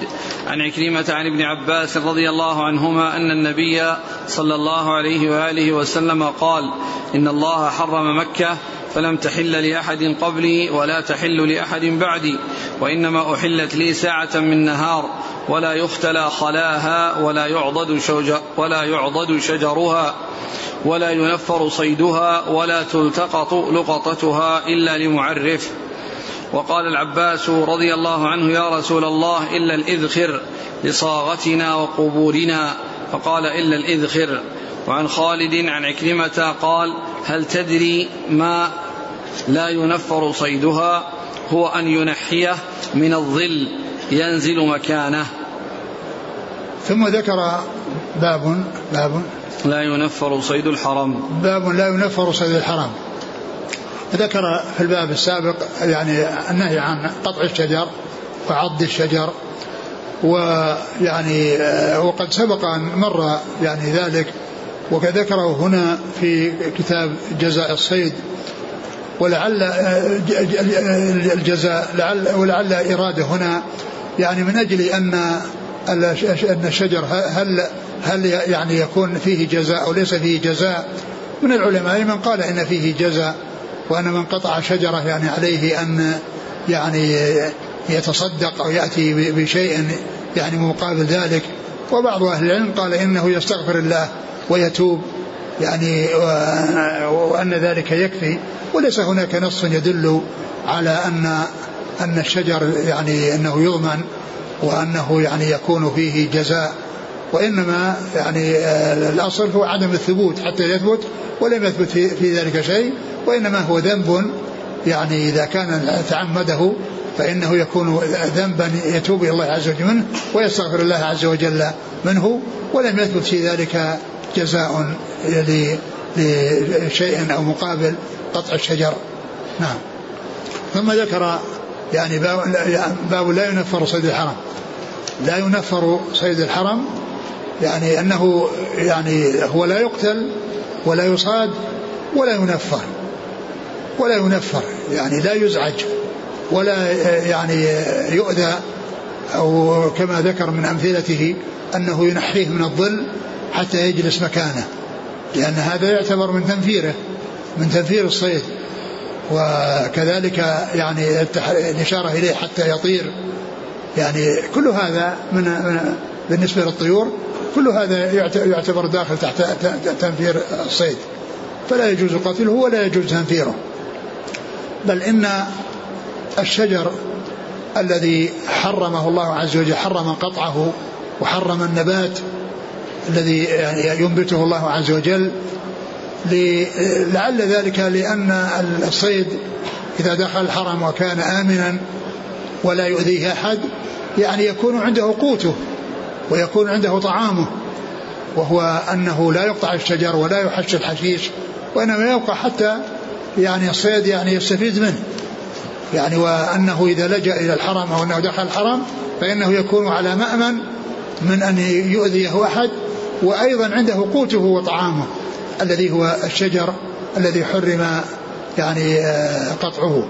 عن عكرمة عن ابن عباس رضي الله عنهما أن النبي صلى الله عليه وآله وسلم قال إن الله حرم مكة فلم تحل لأحد قبلي ولا تحل لأحد بعدي وإنما أحلت لي ساعة من نهار ولا يختلى خلاها ولا يعضد شجر ولا يعضد شجرها ولا ينفر صيدها ولا تلتقط لقطتها إلا لمعرف. وقال العباس رضي الله عنه يا رسول الله إلا الإذخر لصاغتنا وقبورنا. فقال إلا الإذخر. وعن خالد عن عكرمة قال هل تدري ما لا ينفر صيدها هو أن ينحيه من الظل ينزل مكانه. ثم ذكر باب باب. لا ينفر صيد الحرم. باب لا ينفر صيد الحرم. ذكر في الباب السابق يعني النهي عن قطع الشجر وعض الشجر ويعني وقد سبق أن مر يعني ذلك وذكره هنا في كتاب جزاء الصيد. ولعل الجزاء لعل ولعل إرادة هنا. يعني من أجل أن أن الشجر هل هل يعني يكون فيه جزاء أو ليس فيه جزاء؟ من العلماء من قال إن فيه جزاء وأن من قطع شجرة يعني عليه أن يعني يتصدق أو يأتي بشيء يعني مقابل ذلك. وبعض أهل العلم قال إنه يستغفر الله ويتوب. يعني وأن ذلك يكفي وليس هناك نص يدل على أن أن الشجر يعني أنه يضمن وأنه يعني يكون فيه جزاء وإنما يعني الأصل هو عدم الثبوت حتى يثبت ولم يثبت في, ذلك شيء وإنما هو ذنب يعني إذا كان تعمده فإنه يكون ذنبا يتوب إلى الله عز وجل منه ويستغفر الله عز وجل منه ولم يثبت في ذلك جزاء. لشيء أو مقابل قطع الشجر. نعم. ثم ذكر يعني باب لا ينفر صيد الحرم. لا ينفر صيد الحرم يعني أنه يعني هو لا يقتل ولا يصاد ولا ينفر. ولا ينفر يعني لا يزعج ولا يعني يؤذى أو كما ذكر من أمثلته أنه ينحيه من الظل حتى يجلس مكانه. لأن هذا يعتبر من تنفيره من تنفير الصيد. وكذلك يعني الإشارة إليه حتى يطير. يعني كل هذا من بالنسبة للطيور كل هذا يعتبر داخل تحت تنفير الصيد. فلا يجوز قتله ولا يجوز تنفيره. بل إن الشجر الذي حرمه الله عز وجل حرم قطعه وحرم النبات الذي يعني ينبته الله عز وجل لعل ذلك لأن الصيد إذا دخل الحرم وكان آمنا ولا يؤذيه أحد يعني يكون عنده قوته ويكون عنده طعامه وهو أنه لا يقطع الشجر ولا يحش الحشيش وإنما يبقى حتى يعني الصيد يعني يستفيد منه. يعني وأنه إذا لجأ إلى الحرم أو أنه دخل الحرم فإنه يكون على مأمن من أن يؤذيه أحد وأيضا عنده قوته وطعامه الذي هو الشجر الذي حرم يعني آه، قطعه.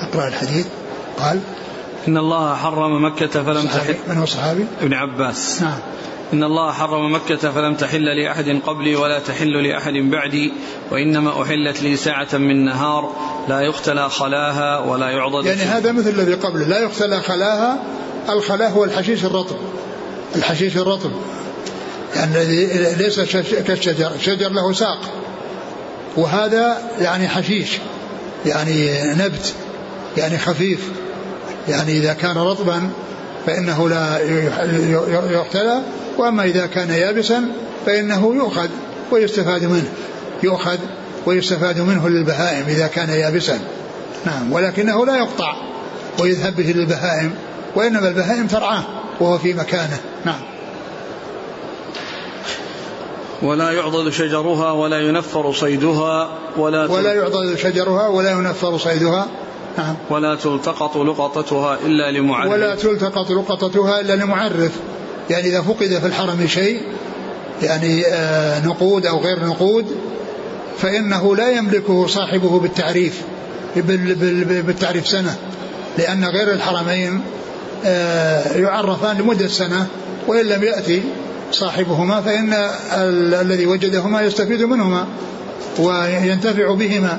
أقرأ الحديث. قال إن الله حرم مكة فلم تحل من هو صحابي؟ ابن عباس. نعم. إن الله حرم مكة فلم تحل لأحد قبلي ولا تحل لأحد بعدي وإنما أحلت لي ساعة من نهار لا يختلى خلاها ولا يعضد يعني هذا مثل الذي قبله لا يختلى خلاها الخلاء هو الحشيش الرطب. الحشيش الرطب. يعني ليس كالشجر الشجر له ساق. وهذا يعني حشيش يعني نبت يعني خفيف. يعني إذا كان رطبا فإنه لا يقتلى وأما إذا كان يابسا فإنه يؤخذ ويستفاد منه يؤخذ ويستفاد منه للبهائم إذا كان يابسا. نعم ولكنه لا يقطع ويذهب به للبهائم وإنما البهائم ترعاه وهو في مكانه. نعم. ولا يعضد شجرها ولا ينفر صيدها ولا ولا يعضد شجرها ولا ينفر صيدها. نعم. ولا تلتقط لقطتها إلا لمعرف. ولا تلتقط لقطتها إلا لمعرف. يعني إذا فقد في الحرم شيء يعني آه نقود أو غير نقود فإنه لا يملكه صاحبه بالتعريف بالتعريف سنة. لأن غير الحرمين آه يعرفان لمدة سنة وإن لم يأتي صاحبهما فإن الذي وجدهما يستفيد منهما وينتفع بهما.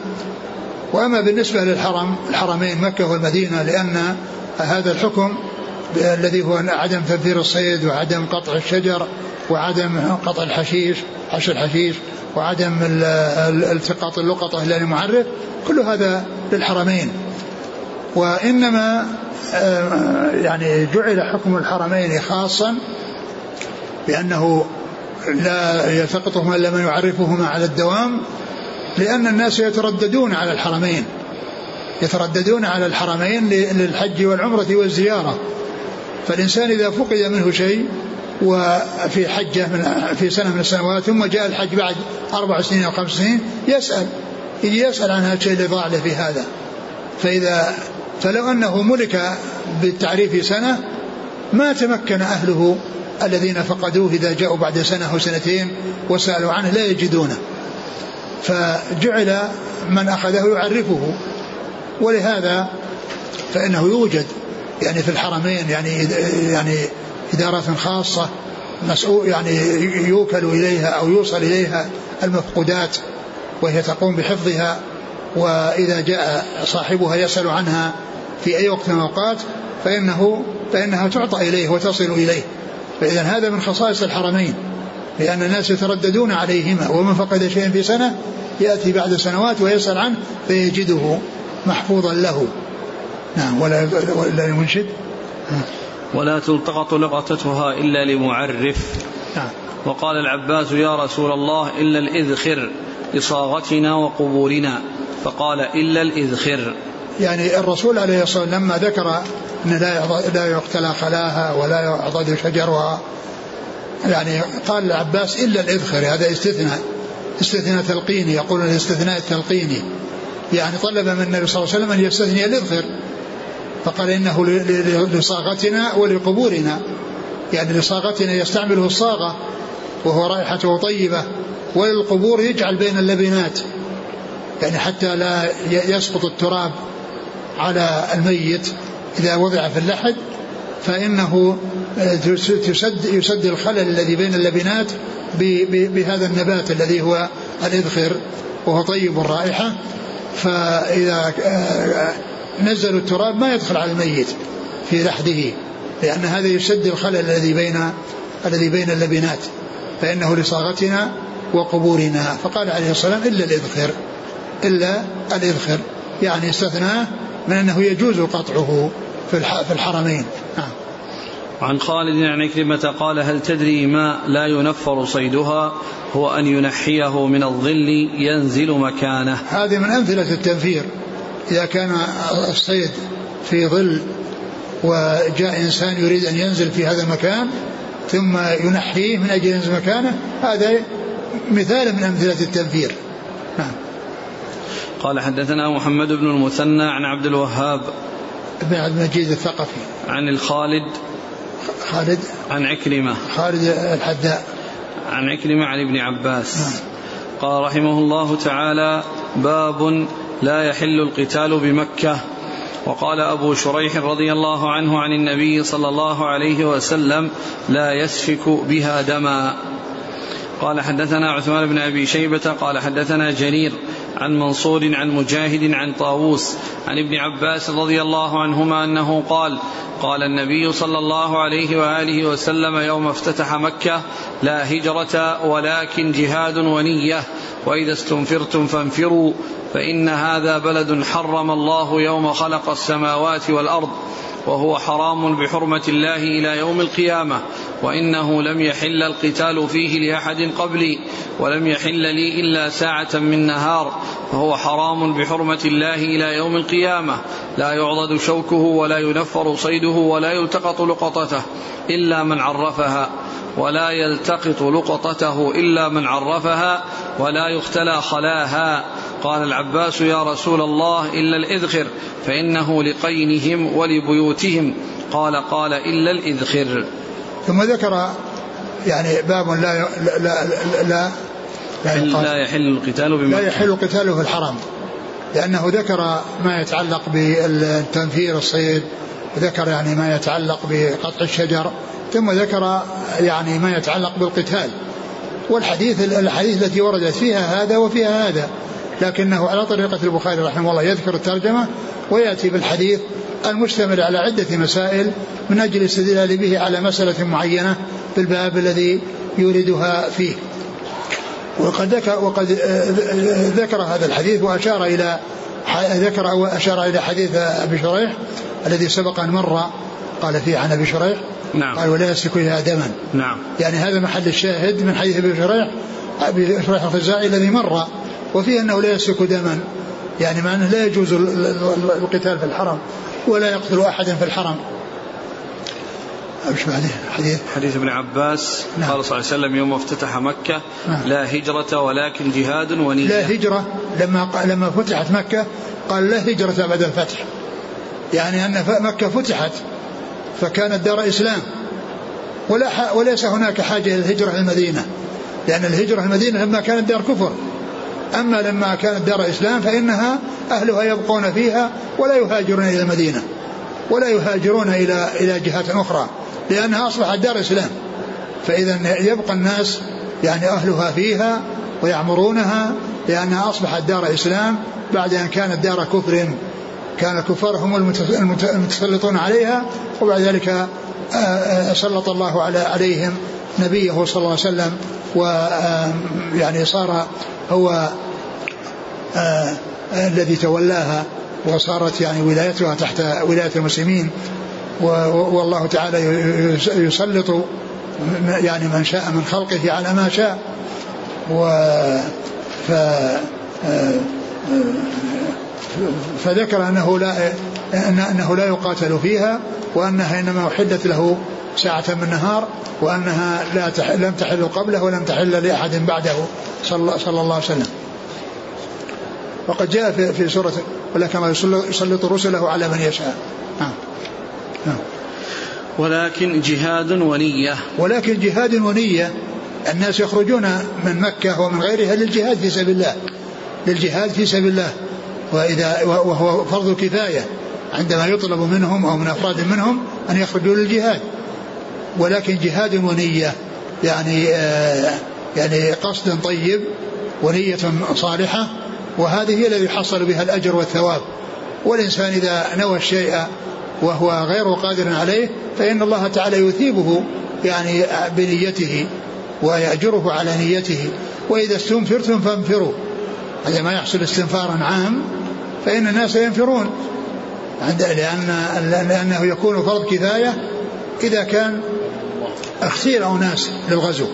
وأما بالنسبة للحرم الحرمين مكة والمدينة لأن هذا الحكم الذي هو عدم تنفير الصيد وعدم قطع الشجر وعدم قطع الحشيش حش الحشيش وعدم التقاط اللقطة إلى المعرف كل هذا للحرمين. وإنما آه، يعني جعل حكم الحرمين خاصا بأنه لا يلتقطهما إلا من يعرفهما على الدوام لأن الناس يترددون على الحرمين يترددون على الحرمين للحج والعمرة والزيارة. فالإنسان إذا فقد منه شيء وفي حجة من في سنة من السنوات ثم جاء الحج بعد أربع سنين أو خمس سنين يسأل يسأل عن هذا الشيء اللي ضاع له في هذا. فإذا فلو أنه ملك بالتعريف سنة ما تمكن أهله الذين فقدوه إذا جاءوا بعد سنة أو سنتين وسألوا عنه لا يجدونه. فجعل من أخذه يعرفه. ولهذا فإنه يوجد يعني في الحرمين يعني يعني إدارات خاصة مسؤول يعني يوكل إليها أو يوصل إليها المفقودات وهي تقوم بحفظها. وإذا جاء صاحبها يسأل عنها في أي وقت من الأوقات فإنه فإنها تعطى إليه وتصل إليه. فإذا هذا من خصائص الحرمين لأن الناس يترددون عليهما ومن فقد شيئا في سنة يأتي بعد سنوات ويسأل عنه فيجده محفوظا له. نعم ولا ولا المنشد ولا تلتقط لقطتها إلا لمعرف. نعم. وقال العباس يا رسول الله إلا الإذخر لصاغتنا وقبورنا. فقال إلا الإذخر. يعني الرسول عليه الصلاة والسلام لما ذكر أن لا لا يقتلى خلاها ولا يعضد شجرها. يعني قال العباس إلا الإذخر هذا استثناء استثناء تلقيني يقول الاستثناء التلقيني يعني طلب من النبي صلى الله عليه وسلم أن يستثني الإذخر فقال إنه لصاغتنا ولقبورنا. يعني لصاغتنا يستعمله الصاغة وهو رائحته طيبة وللقبور يجعل بين اللبنات. يعني حتى لا يسقط التراب على الميت. إذا وضع في اللحد فإنه تسد يسد الخلل الذي بين اللبنات بهذا النبات الذي هو الإذخر وهو طيب الرائحة فإذا نزلوا التراب ما يدخل على الميت في لحده لأن هذا يسد الخلل الذي بين الذي بين اللبنات. فإنه لصاغتنا وقبورنا. فقال عليه الصلاة والسلام إلا الإذخر إلا الإذخر. يعني استثناه من أنه يجوز قطعه. في الحرمين. نعم عن خالد عن عكرمة قال هل تدري ما لا ينفر صيدها؟ هو أن ينحيه من الظل ينزل مكانه. هذه من أمثلة التنفير. إذا كان الصيد في ظل وجاء إنسان يريد أن ينزل في هذا المكان ثم ينحيه من أجل ينزل مكانه هذا مثال من أمثلة التنفير. نعم قال حدثنا محمد بن المثنى عن عبد الوهاب بن عبد المجيد الثقفي. عن الخالد. خالد. عن عكرمة. خالد الحداء. عن عكرمة عن ابن عباس. نعم. قال رحمه الله تعالى باب لا يحل القتال بمكة. وقال أبو شريح رضي الله عنه عن النبي صلى الله عليه وسلم لا يسفك بها دما. قال حدثنا عثمان بن أبي شيبة قال حدثنا جرير. عن منصور عن مجاهد عن طاووس عن ابن عباس رضي الله عنهما أنه قال قال النبي صلى الله عليه وآله وسلم يوم افتتح مكة لا هجرة ولكن جهاد ونية وإذا استنفرتم فانفروا فإن هذا بلد حرم الله يوم خلق السماوات والأرض وهو حرام بحرمة الله إلى يوم القيامة. وإنه لم يحل القتال فيه لأحد قبلي ولم يحل لي إلا ساعة من نهار فهو حرام بحرمة الله إلى يوم القيامة. لا يعضد شوكه ولا ينفر صيده ولا يلتقط لقطته إلا من عرفها ولا يلتقط لقطته إلا من عرفها ولا يختلى خلاها. قال العباس يا رسول الله إلا الإذخر فإنه لقينهم ولبيوتهم. قال قال إلا الإذخر. ثم ذكر يعني باب لا لا لا, لا لا, لا يحل القتال بمكة لا يحل القتال في الحرم لأنه ذكر ما يتعلق بالتنفير الصيد وذكر يعني ما يتعلق بقطع الشجر ثم ذكر يعني ما يتعلق بالقتال. والحديث الحديث التي وردت فيها هذا وفيها هذا. لكنه على طريقة البخاري رحمه الله يذكر الترجمة ويأتي بالحديث المشتمل على عدة مسائل من أجل الاستدلال به على مسألة معينة في الباب الذي يوردها فيه. وقد ذكر وقد ذكر هذا الحديث وأشار إلى ذكر واشار إلى حديث أبي شريح الذي سبق أن مر قال فيه عن أبي شريح. نعم. قال ولا يسلك الا دما. نعم. يعني هذا محل الشاهد من حديث أبي شريح أبي شريح الخزاعي الذي مر. وفيه أنه لا يسلك دما يعني مع أنه لا يجوز القتال في الحرم ولا يقتل أحدا في الحرم. إيش بعده حديث. حديث ابن عباس. نعم. قال صلى الله عليه وسلم يوم افتتح مكة نعم. لا هجرة ولكن جهاد ونية. لا هجرة. لما لما فتحت مكة قال لا هجرة بعد الفتح. يعني أن مكة فتحت فكانت دار إسلام. ولا وليس هناك حاجة إلى الهجرة المدينة. لأن الهجرة المدينة لما كانت دار كفر. أما لما كانت دار إسلام فإنها أهلها يبقون فيها ولا يهاجرون إلى المدينة ولا يهاجرون إلى إلى جهات أخرى لأنها أصبحت دار إسلام فإذا يبقى الناس يعني أهلها فيها ويعمرونها لأنها أصبحت دار إسلام بعد أن كانت دار كفر كان الكفار هم المتسلطون عليها وبعد ذلك آه، آه، سلط الله على عليهم نبيه صلى الله عليه وسلم ويعني صار هو آه، الذي تولاها وصارت يعني ولايتها تحت ولاية المسلمين. والله تعالى يسلط يعني من شاء من خلقه على ما شاء. و ف فذكر أنه لا أنه لا يقاتل فيها وأنها إنما احدت له ساعة من نهار وأنها لا تح لم تحل قبله ولم تحل لأحد بعده صلى, صلى الله عليه وسلم. وقد جاء في, في سورة ولا كما يسلط رسله على من يشاء. نعم. نعم. ولكن جهاد ونية ولكن جهاد ونية الناس يخرجون من مكة ومن غيرها للجهاد في سبيل الله للجهاد في سبيل الله وإذا وهو فرض كفاية عندما يطلب منهم أو من أفراد منهم أن يخرجوا للجهاد ولكن جهاد ونية يعني آه يعني قصد طيب ونية صالحة وهذه هي الذي يحصل بها الأجر والثواب. والإنسان إذا نوى الشيء وهو غير قادر عليه فإن الله تعالى يثيبه يعني بنيته ويأجره على نيته. وإذا استنفرتم فانفروا. عندما يحصل استنفارا عام فإن الناس ينفرون. لأن لأنه يكون فرض كفاية إذا كان اختير أناس للغزو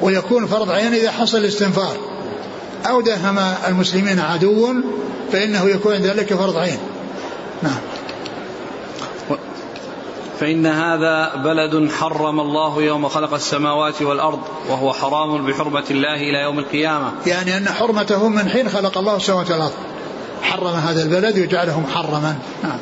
ويكون فرض عين إذا حصل الاستنفار. أو داهم المسلمين عدو فإنه يكون ذلك فرض عين. نعم. فإن هذا بلد حرم الله يوم خلق السماوات والأرض وهو حرام بحرمة الله إلى يوم القيامة. يعني أن حرمته من حين خلق الله السماوات والأرض. حرم هذا البلد وجعله محرما نعم.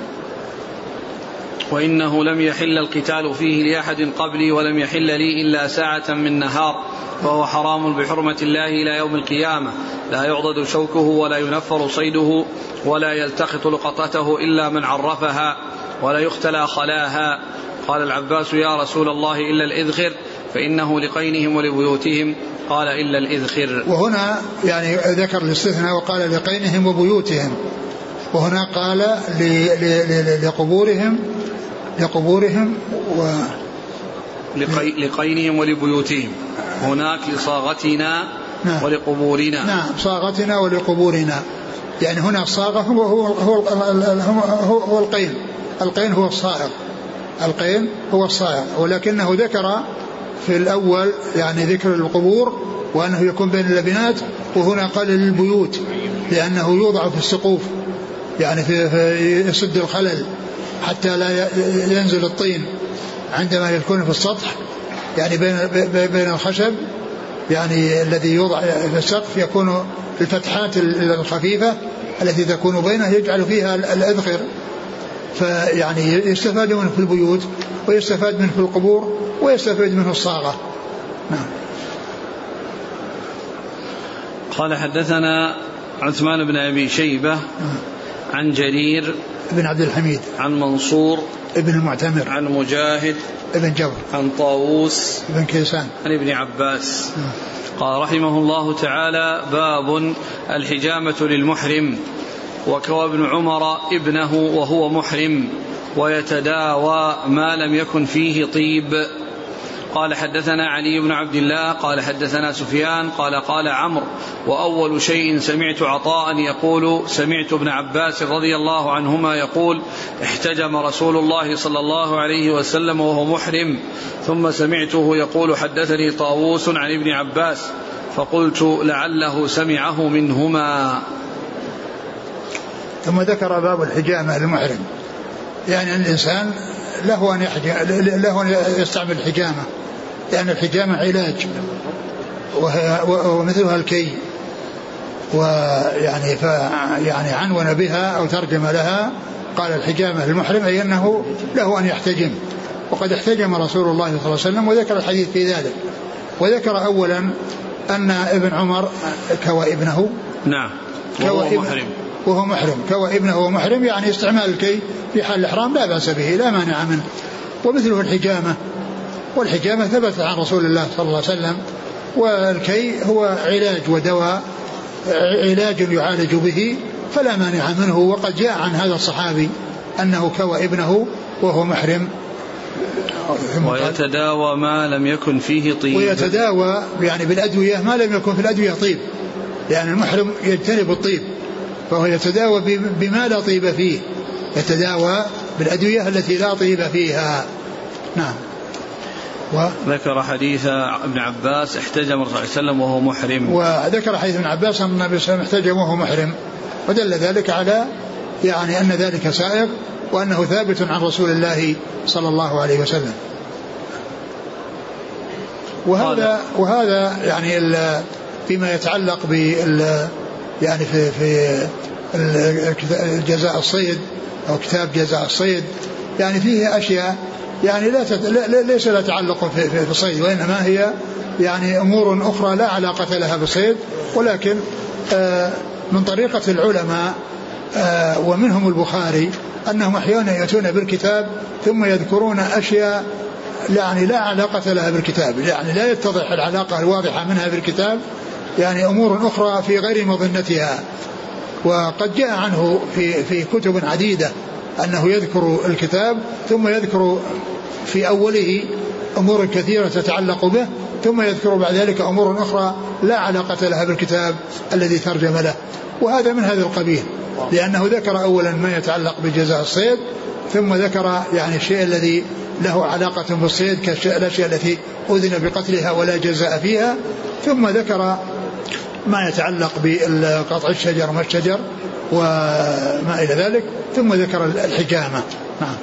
وإنه لم يحل القتال فيه لأحد قبلي ولم يحل لي إلا ساعة من نهار فهو حرام بحرمة الله إلى يوم القيامة. لا يعضد شوكه ولا ينفر صيده ولا يلتقط لقطته إلا من عرفها ولا يختلى خلاها. قال العباس يا رسول الله إلا الإذخر فإنه لقينهم ولبيوتهم. قال إلا الإذخر. وهنا يعني ذكر الاستثناء وقال لقينهم وبيوتهم. وهنا قال لقبورهم لقبورهم و لقي لقينهم ولبيوتهم. هناك لصاغتنا نعم. ولقبورنا. نعم صاغتنا ولقبورنا. يعني هنا الصاغة هو هو هو, هو, هو القين القين هو الصائغ. القين هو الصائغ. ولكنه ذكر في الأول يعني ذكر القبور وأنه يكون بين اللبنات وهنا قال للبيوت لأنه يوضع في السقوف يعني في, في يسد الخلل. حتى لا ينزل الطين عندما يكون في السطح يعني بين بين الخشب يعني الذي يوضع في السقف يكون الفتحات الخفيفة التي تكون بينه يجعل فيها الأذخر فيعني يستفاد منه في البيوت ويستفاد منه في القبور ويستفاد منه الصاغة نعم. قال حدثنا عثمان بن أبي شيبة نعم. عن جرير بن عبد الحميد. عن منصور. ابن المعتمر عن مجاهد. ابن جبر. عن طاووس. ابن كيسان. عن ابن عباس. قال رحمه الله تعالى باب الحجامة للمحرم وكوى ابن عمر ابنه وهو محرم ويتداوى ما لم يكن فيه طيب. قال حدثنا علي بن عبد الله قال حدثنا سفيان قال قال عمرو وأول شيء سمعت عطاء يقول سمعت ابن عباس رضي الله عنهما يقول احتجم رسول الله صلى الله عليه وسلم وهو محرم ثم سمعته يقول حدثني طاووس عن ابن عباس فقلت لعله سمعه منهما. ثم ذكر باب الحجامه للمحرم يعني الإنسان له أن له أن يستعمل الحجامة. لأن الحجامة علاج ومثلها الكي ويعني ف يعني عنون بها أو ترجم لها قال الحجامة للمحرم أي أنه له أن يحتجم. وقد احتجم رسول الله صلى الله عليه وسلم وذكر الحديث في ذلك. وذكر أولا أن ابن عمر كوى ابنه. نعم وهو محرم. وهو محرم. كوى ابنه وهو محرم يعني استعمال الكي في حال الإحرام لا بأس به لا مانع منه. ومثله الحجامة. والحجامة ثبتت عن رسول الله صلى الله عليه وسلم والكي هو علاج ودواء علاج يعالج به فلا مانع منه وقد جاء عن هذا الصحابي أنه كوى ابنه وهو محرم. ويتداوى ما لم يكن فيه طيب. ويتداوى يعني بالأدوية ما لم يكن في الأدوية طيب لأن المحرم يجتنب الطيب فهو يتداوى بما لا طيب فيه يتداوى بالأدوية التي لا طيب فيها. نعم. و ذكر حديث ابن عباس احتجم الرسول صلى الله عليه وسلم وهو محرم. وذكر حديث ابن عباس أن النبي صلى الله عليه وسلم احتجم وهو محرم. ودل ذلك على يعني أن ذلك سائغ وأنه ثابت عن رسول الله صلى الله عليه وسلم. وهذا وهذا يعني فيما يتعلق بال يعني في في جزاء الصيد أو كتاب جزاء الصيد. يعني فيه أشياء يعني لا تت... ليس لها تعلق في, في, في الصيد وإنما هي يعني أمور أخرى لا علاقة لها بالصيد ولكن آه من طريقة العلماء آه ومنهم البخاري أنهم أحيانا يأتون بالكتاب ثم يذكرون أشياء يعني لا علاقة لها بالكتاب يعني لا يتضح العلاقة الواضحة منها بالكتاب يعني أمور أخرى في غير مظنتها. وقد جاء عنه في في كتب عديدة. أنه يذكر الكتاب ثم يذكر في أوله أمور كثيرة تتعلق به ثم يذكر بعد ذلك أمور أخرى لا علاقة لها بالكتاب الذي ترجم له. وهذا من هذا القبيل لأنه ذكر أولا ما يتعلق بجزاء الصيد ثم ذكر يعني الشيء الذي له علاقة بالصيد كالأشياء التي أذن بقتلها ولا جزاء فيها ثم ذكر ما يتعلق بقطع الشجر وما الشجر وما إلى ذلك ثم ذكر الحجامة. نعم.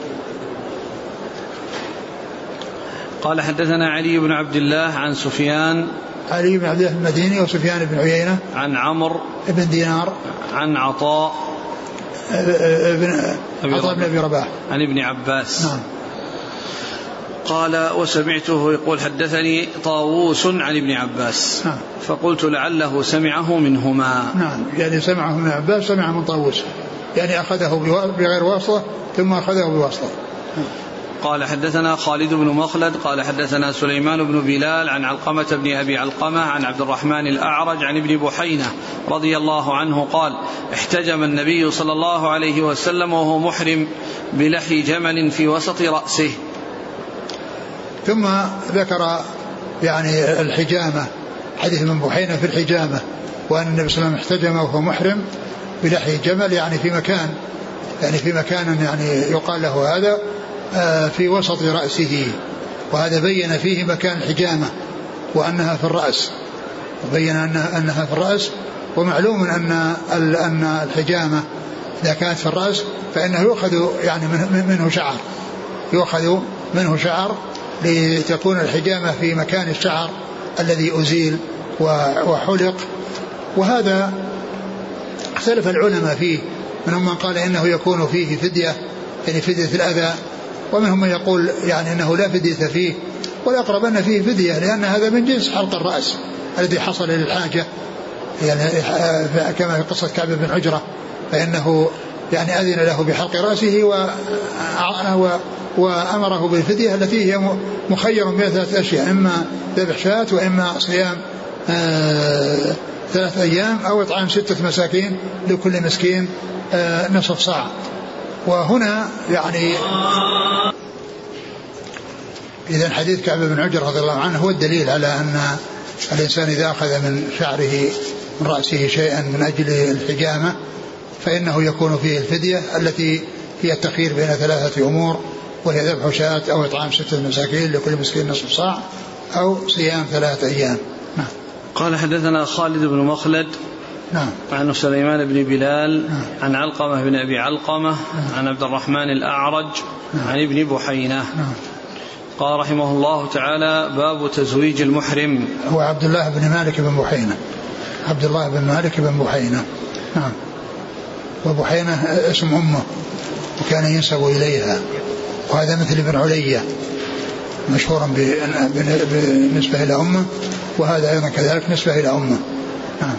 قال حدثنا علي بن عبد الله عن سفيان. علي بن عبد الله المديني وسفيان بن عيينة. عن عمرو بن دينار. عن عطاء. ابن عطاء بن أبي رباح. عن ابن عباس. نعم. قال وسمعته يقول حدثني طاووس عن ابن عباس. نعم. فقلت لعله سمعه منهما. نعم. يعني سمعه من عباس سمع من طاووس. يعني أخذه بغير واسطة ثم أخذه بواسطة. قال حدثنا خالد بن مخلد قال حدثنا سليمان بن بلال عن علقمة بن أبي علقمة عن عبد الرحمن الأعرج عن ابن بحينة رضي الله عنه قال احتجم النبي صلى الله عليه وسلم وهو محرم بلحي جمل في وسط رأسه. ثم ذكر يعني الحجامة حديث من بحينة في الحجامة وأن النبي صلى الله عليه وسلم احتجم وهو محرم بلحي جمل يعني في مكان يعني في مكان يعني يقال له هذا آه، في وسط رأسه. وهذا بين فيه مكان الحجامة وأنها في الرأس. وبين أنها في الرأس ومعلوم أن أن الحجامة إذا كانت في الرأس فإنه يؤخذ يعني منه شعر. يؤخذ منه شعر لتكون الحجامة في مكان الشعر الذي أزيل وحلق. وهذا اختلف العلماء فيه. منهم من قال إنه يكون فيه فدية يعني فدية الأذى. ومنهم من يقول يعني أنه لا فدية فيه. والأقرب أن فيه فدية لأن هذا من جنس حلق الرأس الذي حصل للحاجة. يعني كما في قصة كعب بن عجرة فإنه يعني أذن له بحلق رأسه و وأمره بالفدية التي هي مخير بين ثلاث أشياء إما ذبح شاة وإما صيام آه ثلاث أيام أو إطعام ستة مساكين لكل مسكين آه نصف صاع وهنا يعني إذا حديث كعب بن عجر رضي الله عنه هو الدليل على أن الإنسان إذا أخذ من شعره من رأسه شيئا من أجل الحجامة فإنه يكون فيه الفدية التي هي التخيير بين ثلاثة أمور. وهي ذبح شاة أو إطعام ستة مساكين لكل مسكين نصف صاع أو صيام ثلاثة أيام. نعم. قال حدثنا خالد بن مخلد نعم. عن سليمان بن بلال نعم. عن علقمة بن أبي علقمة نعم. عن عبد الرحمن الأعرج نعم. عن ابن بحينة. نعم. قال رحمه الله تعالى باب تزويج المحرم. هو عبد الله بن مالك بن بحينة. عبد الله بن مالك بن بحينة. نعم. وبحينة اسم أمه وكان ينسب إليها. وهذا مثل ابن علية مشهورا بالنسبة إلى أمه وهذا أيضا كذلك نسبة إلى أمه. نعم.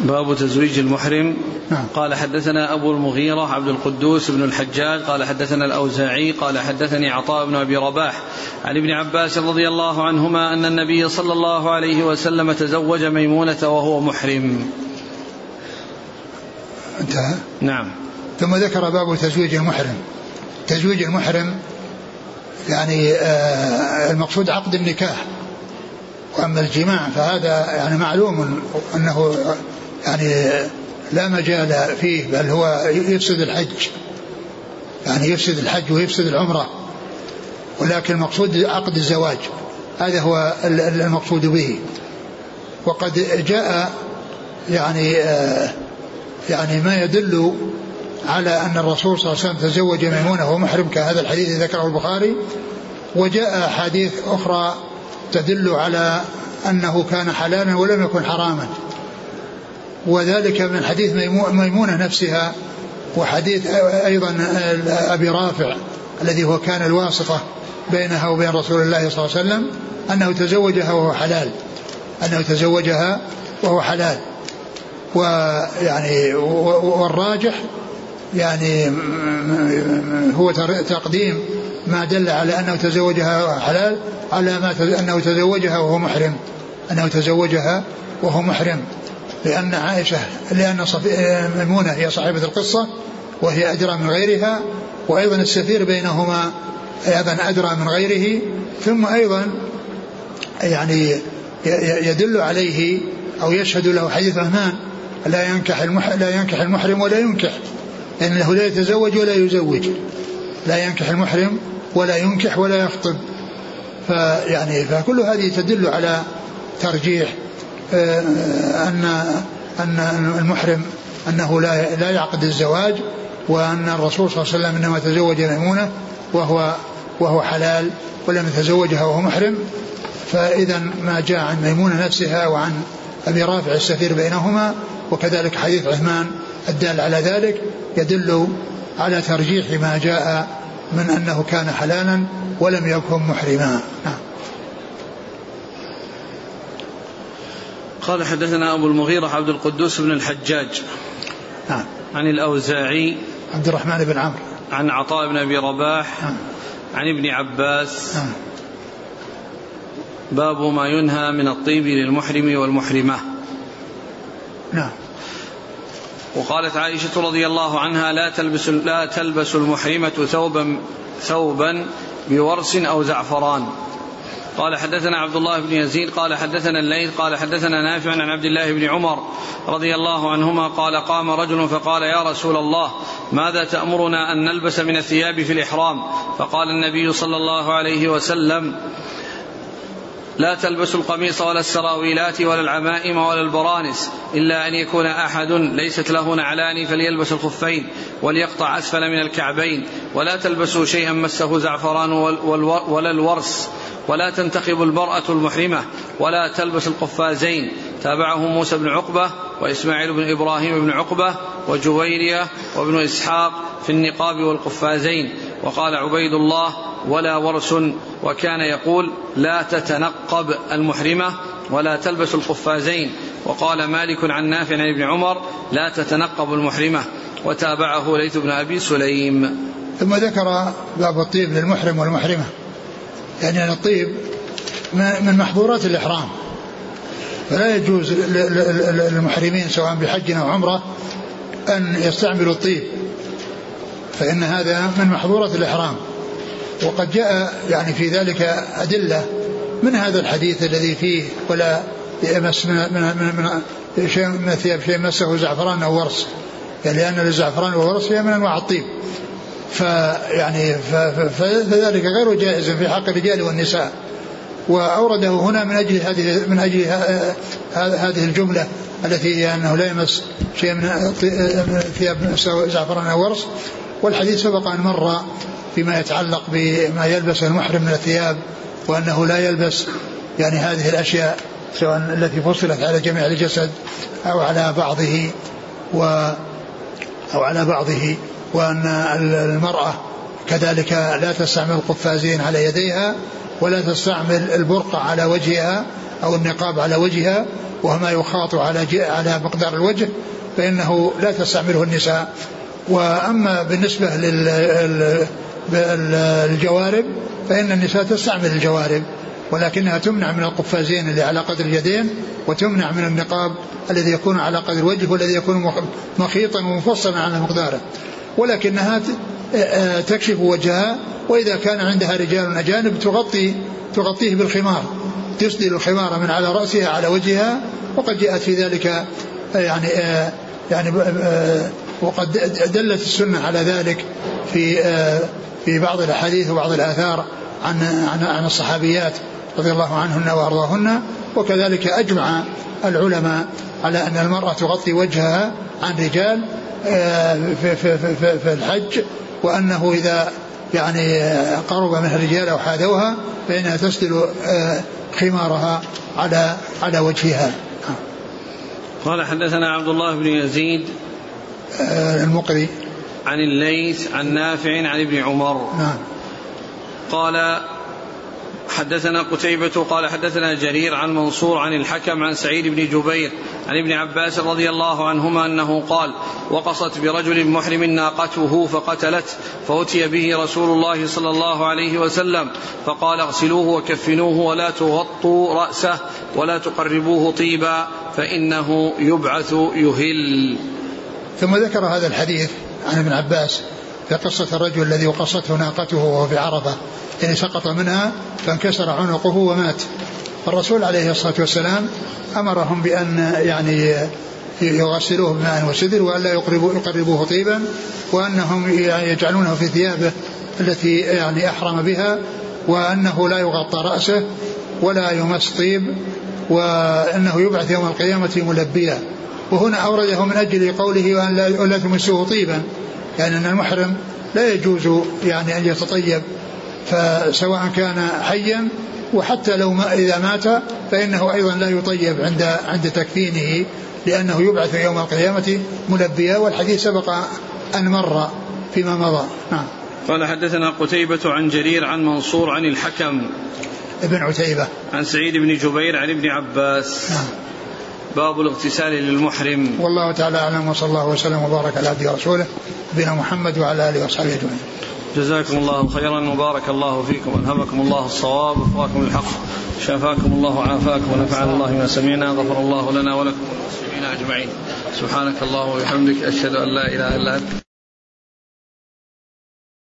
باب تزويج المحرم. نعم. قال حدثنا أبو المغيرة عبد القدوس بن الحجاج قال حدثنا الأوزاعي قال حدثني عطاء بن أبي رباح عن ابن عباس رضي الله عنهما أن النبي صلى الله عليه وسلم تزوج ميمونة وهو محرم. انتهى؟ نعم. ثم ذكر باب تزويج المحرم. تزويج المحرم يعني آه المقصود عقد النكاح وأما الجماع فهذا يعني معلوم أنه يعني لا مجال فيه بل هو يفسد الحج. يعني يفسد الحج ويفسد العمرة. ولكن المقصود عقد الزواج. هذا هو المقصود به. وقد جاء يعني آه يعني ما يدل على أن الرسول صلى الله عليه وسلم تزوج ميمونة وهو محرم كهذا الحديث ذكره البخاري. وجاء أحاديث أخرى تدل على أنه كان حلالا ولم يكن حراما. وذلك من حديث ميمونة نفسها وحديث أيضا أبي رافع الذي هو كان الواسطة بينها وبين رسول الله صلى الله عليه وسلم أنه تزوجها وهو حلال. أنه تزوجها وهو حلال. ويعني والراجح يعني هو تقديم ما دل على أنه تزوجها حلال على ما أنه تزوجها وهو محرم. أنه تزوجها وهو محرم. لأن عائشة لأن ميمونة هي صاحبة القصة وهي أدرى من غيرها وأيضا السفير بينهما أيضا أدرى من غيره ثم أيضا يعني يدل عليه أو يشهد له حديث عثمان لا ينكح لا ينكح المحرم ولا ينكح. لأنه لا يتزوج ولا يزوج. لا ينكح المحرم ولا ينكح ولا يخطب. فيعني فكل هذه تدل على ترجيح آه، أن أن المحرم أنه لا لا يعقد الزواج وأن الرسول صلى الله عليه وسلم إنما تزوج ميمونة وهو وهو حلال ولم يتزوجها وهو محرم. فإذا ما جاء عن ميمونة نفسها وعن أبي رافع السفير بينهما وكذلك حديث عثمان الدال على ذلك يدل على ترجيح ما جاء من أنه كان حلالا ولم يكن محرما. نعم. قال حدثنا أبو المغيرة عبد القدوس بن الحجاج. نعم. عن الأوزاعي. عبد الرحمن بن عمرو. عن عطاء بن أبي رباح. نعم. عن ابن عباس. نعم. باب ما ينهى من الطيب للمحرم والمحرمة. نعم. وقالت عائشة رضي الله عنها لا تلبس لا تلبس المحرمة ثوبا ثوبا بورس أو زعفران. قال حدثنا عبد الله بن يزيد قال حدثنا الليث قال حدثنا نافع عن عبد الله بن عمر رضي الله عنهما قال قام رجل فقال يا رسول الله ماذا تأمرنا أن نلبس من الثياب في الإحرام؟ فقال النبي صلى الله عليه وسلم لا تلبسوا القميص ولا السراويلات ولا العمائم ولا البرانس إلا أن يكون أحد ليست له نعلان فليلبس الخفين وليقطع أسفل من الكعبين. ولا تلبسوا شيئا مسه زعفران ولا الورس. ولا تنتخب المرأة المحرمة. ولا تلبس القفازين. تابعه موسى بن عقبة وإسماعيل بن إبراهيم بن عقبة وجويرية وابن إسحاق في النقاب والقفازين. وقال عبيد الله ولا ورس وكان يقول لا تتنقب المحرمة ولا تلبس القفازين. وقال مالك عن نافع عن ابن عمر لا تتنقب المحرمة. وتابعه ليث بن أبي سليم. ثم ذكر باب الطيب للمحرم والمحرمة. يعني أن الطيب من محظورات الإحرام. فلا يجوز للمحرمين سواء بحج أو عمرة أن يستعملوا الطيب. فإن هذا من محظورات الإحرام. وقد جاء يعني في ذلك أدلة من هذا الحديث الذي فيه ولا يمس من, من, من, شيء من الثياب شيء مسه زعفران أو ورس يعني لأن الزعفران والورس هي من أنواع الطيب. فيعني فذلك غير جائز في حق الرجال والنساء. وأورده هنا من أجل هذه من أجل هذه الجملة التي هي أنه لا يمس شيء من ثياب زعفران أو ورس والحديث سبق أن مر فيما يتعلق بما يلبس المحرم من الثياب وأنه لا يلبس يعني هذه الأشياء سواء التي فصلت على جميع الجسد أو على بعضه و أو على بعضه وأن المرأة كذلك لا تستعمل القفازين على يديها ولا تستعمل البرقع على وجهها أو النقاب على وجهها وهما يخاط على على مقدار الوجه فإنه لا تستعمله النساء. وأما بالنسبة للجوارب فإن النساء تستعمل الجوارب ولكنها تمنع من القفازين اللي على قدر اليدين وتمنع من النقاب الذي يكون على قدر الوجه والذي يكون مخيطا ومفصلا على مقداره. ولكنها تكشف وجهها وإذا كان عندها رجال أجانب تغطي تغطيه بالخمار. تسدل الخمار من على رأسها على وجهها وقد جاءت في ذلك يعني يعني وقد دلت السنة على ذلك في في بعض الأحاديث وبعض الآثار عن عن عن الصحابيات رضي الله عنهن وأرضاهن وكذلك أجمع العلماء على أن المرأة تغطي وجهها عن رجال في, في, في, في الحج وأنه إذا يعني قرب منها الرجال أو حاذوها فإنها تسدل خمارها على على وجهها. قال حدثنا عبد الله بن يزيد المقري. عن الليث عن نافع عن ابن عمر. نعم. قال حدثنا قتيبة قال حدثنا جرير عن منصور عن الحكم عن سعيد بن جبير عن ابن عباس رضي الله عنهما أنه قال وقصت برجل محرم ناقته فقتلت فأتي به رسول الله صلى الله عليه وسلم فقال اغسلوه وكفنوه ولا تغطوا رأسه ولا تقربوه طيبا فإنه يبعث يهل. ثم ذكر هذا الحديث. عن ابن عباس في قصة الرجل الذي وقصته ناقته وهو في عرفة يعني سقط منها فانكسر عنقه ومات. الرسول عليه الصلاة والسلام أمرهم بأن يعني يغسلوه بماء وسدر وأن لا يقربوه, يقربوه طيبا وأنهم يجعلونه في ثيابه التي يعني أحرم بها وأنه لا يغطى رأسه ولا يمس طيب وأنه يبعث يوم القيامة ملبيا. وهنا أورده من أجل قوله وأن لا, تمسوه طيبا يعني أن المحرم لا يجوز يعني أن يتطيب فسواء كان حيا وحتى لو ما إذا مات فإنه أيضا لا يطيب عند عند تكفينه لأنه يبعث يوم القيامة ملبيا والحديث سبق أن مر فيما مضى. نعم. قال حدثنا قتيبة عن جرير عن منصور عن الحكم ابن عتيبة. عن سعيد بن جبير عن ابن عباس. نعم. باب الاغتسال للمحرم. والله تعالى أعلم وصلى الله وسلم وبارك على عبده ورسوله نبينا محمد وعلى آله وصحبه أجمعين. جزاكم الله خيرا وبارك الله فيكم. ألهمكم الله الصواب وفقكم الحق شافاكم الله وعافاكم ونفعنا الله ما سمعنا غفر الله لنا ولكم وللمسلمين أجمعين. سبحانك اللهم وبحمدك أشهد أن لا إله إلا أنت.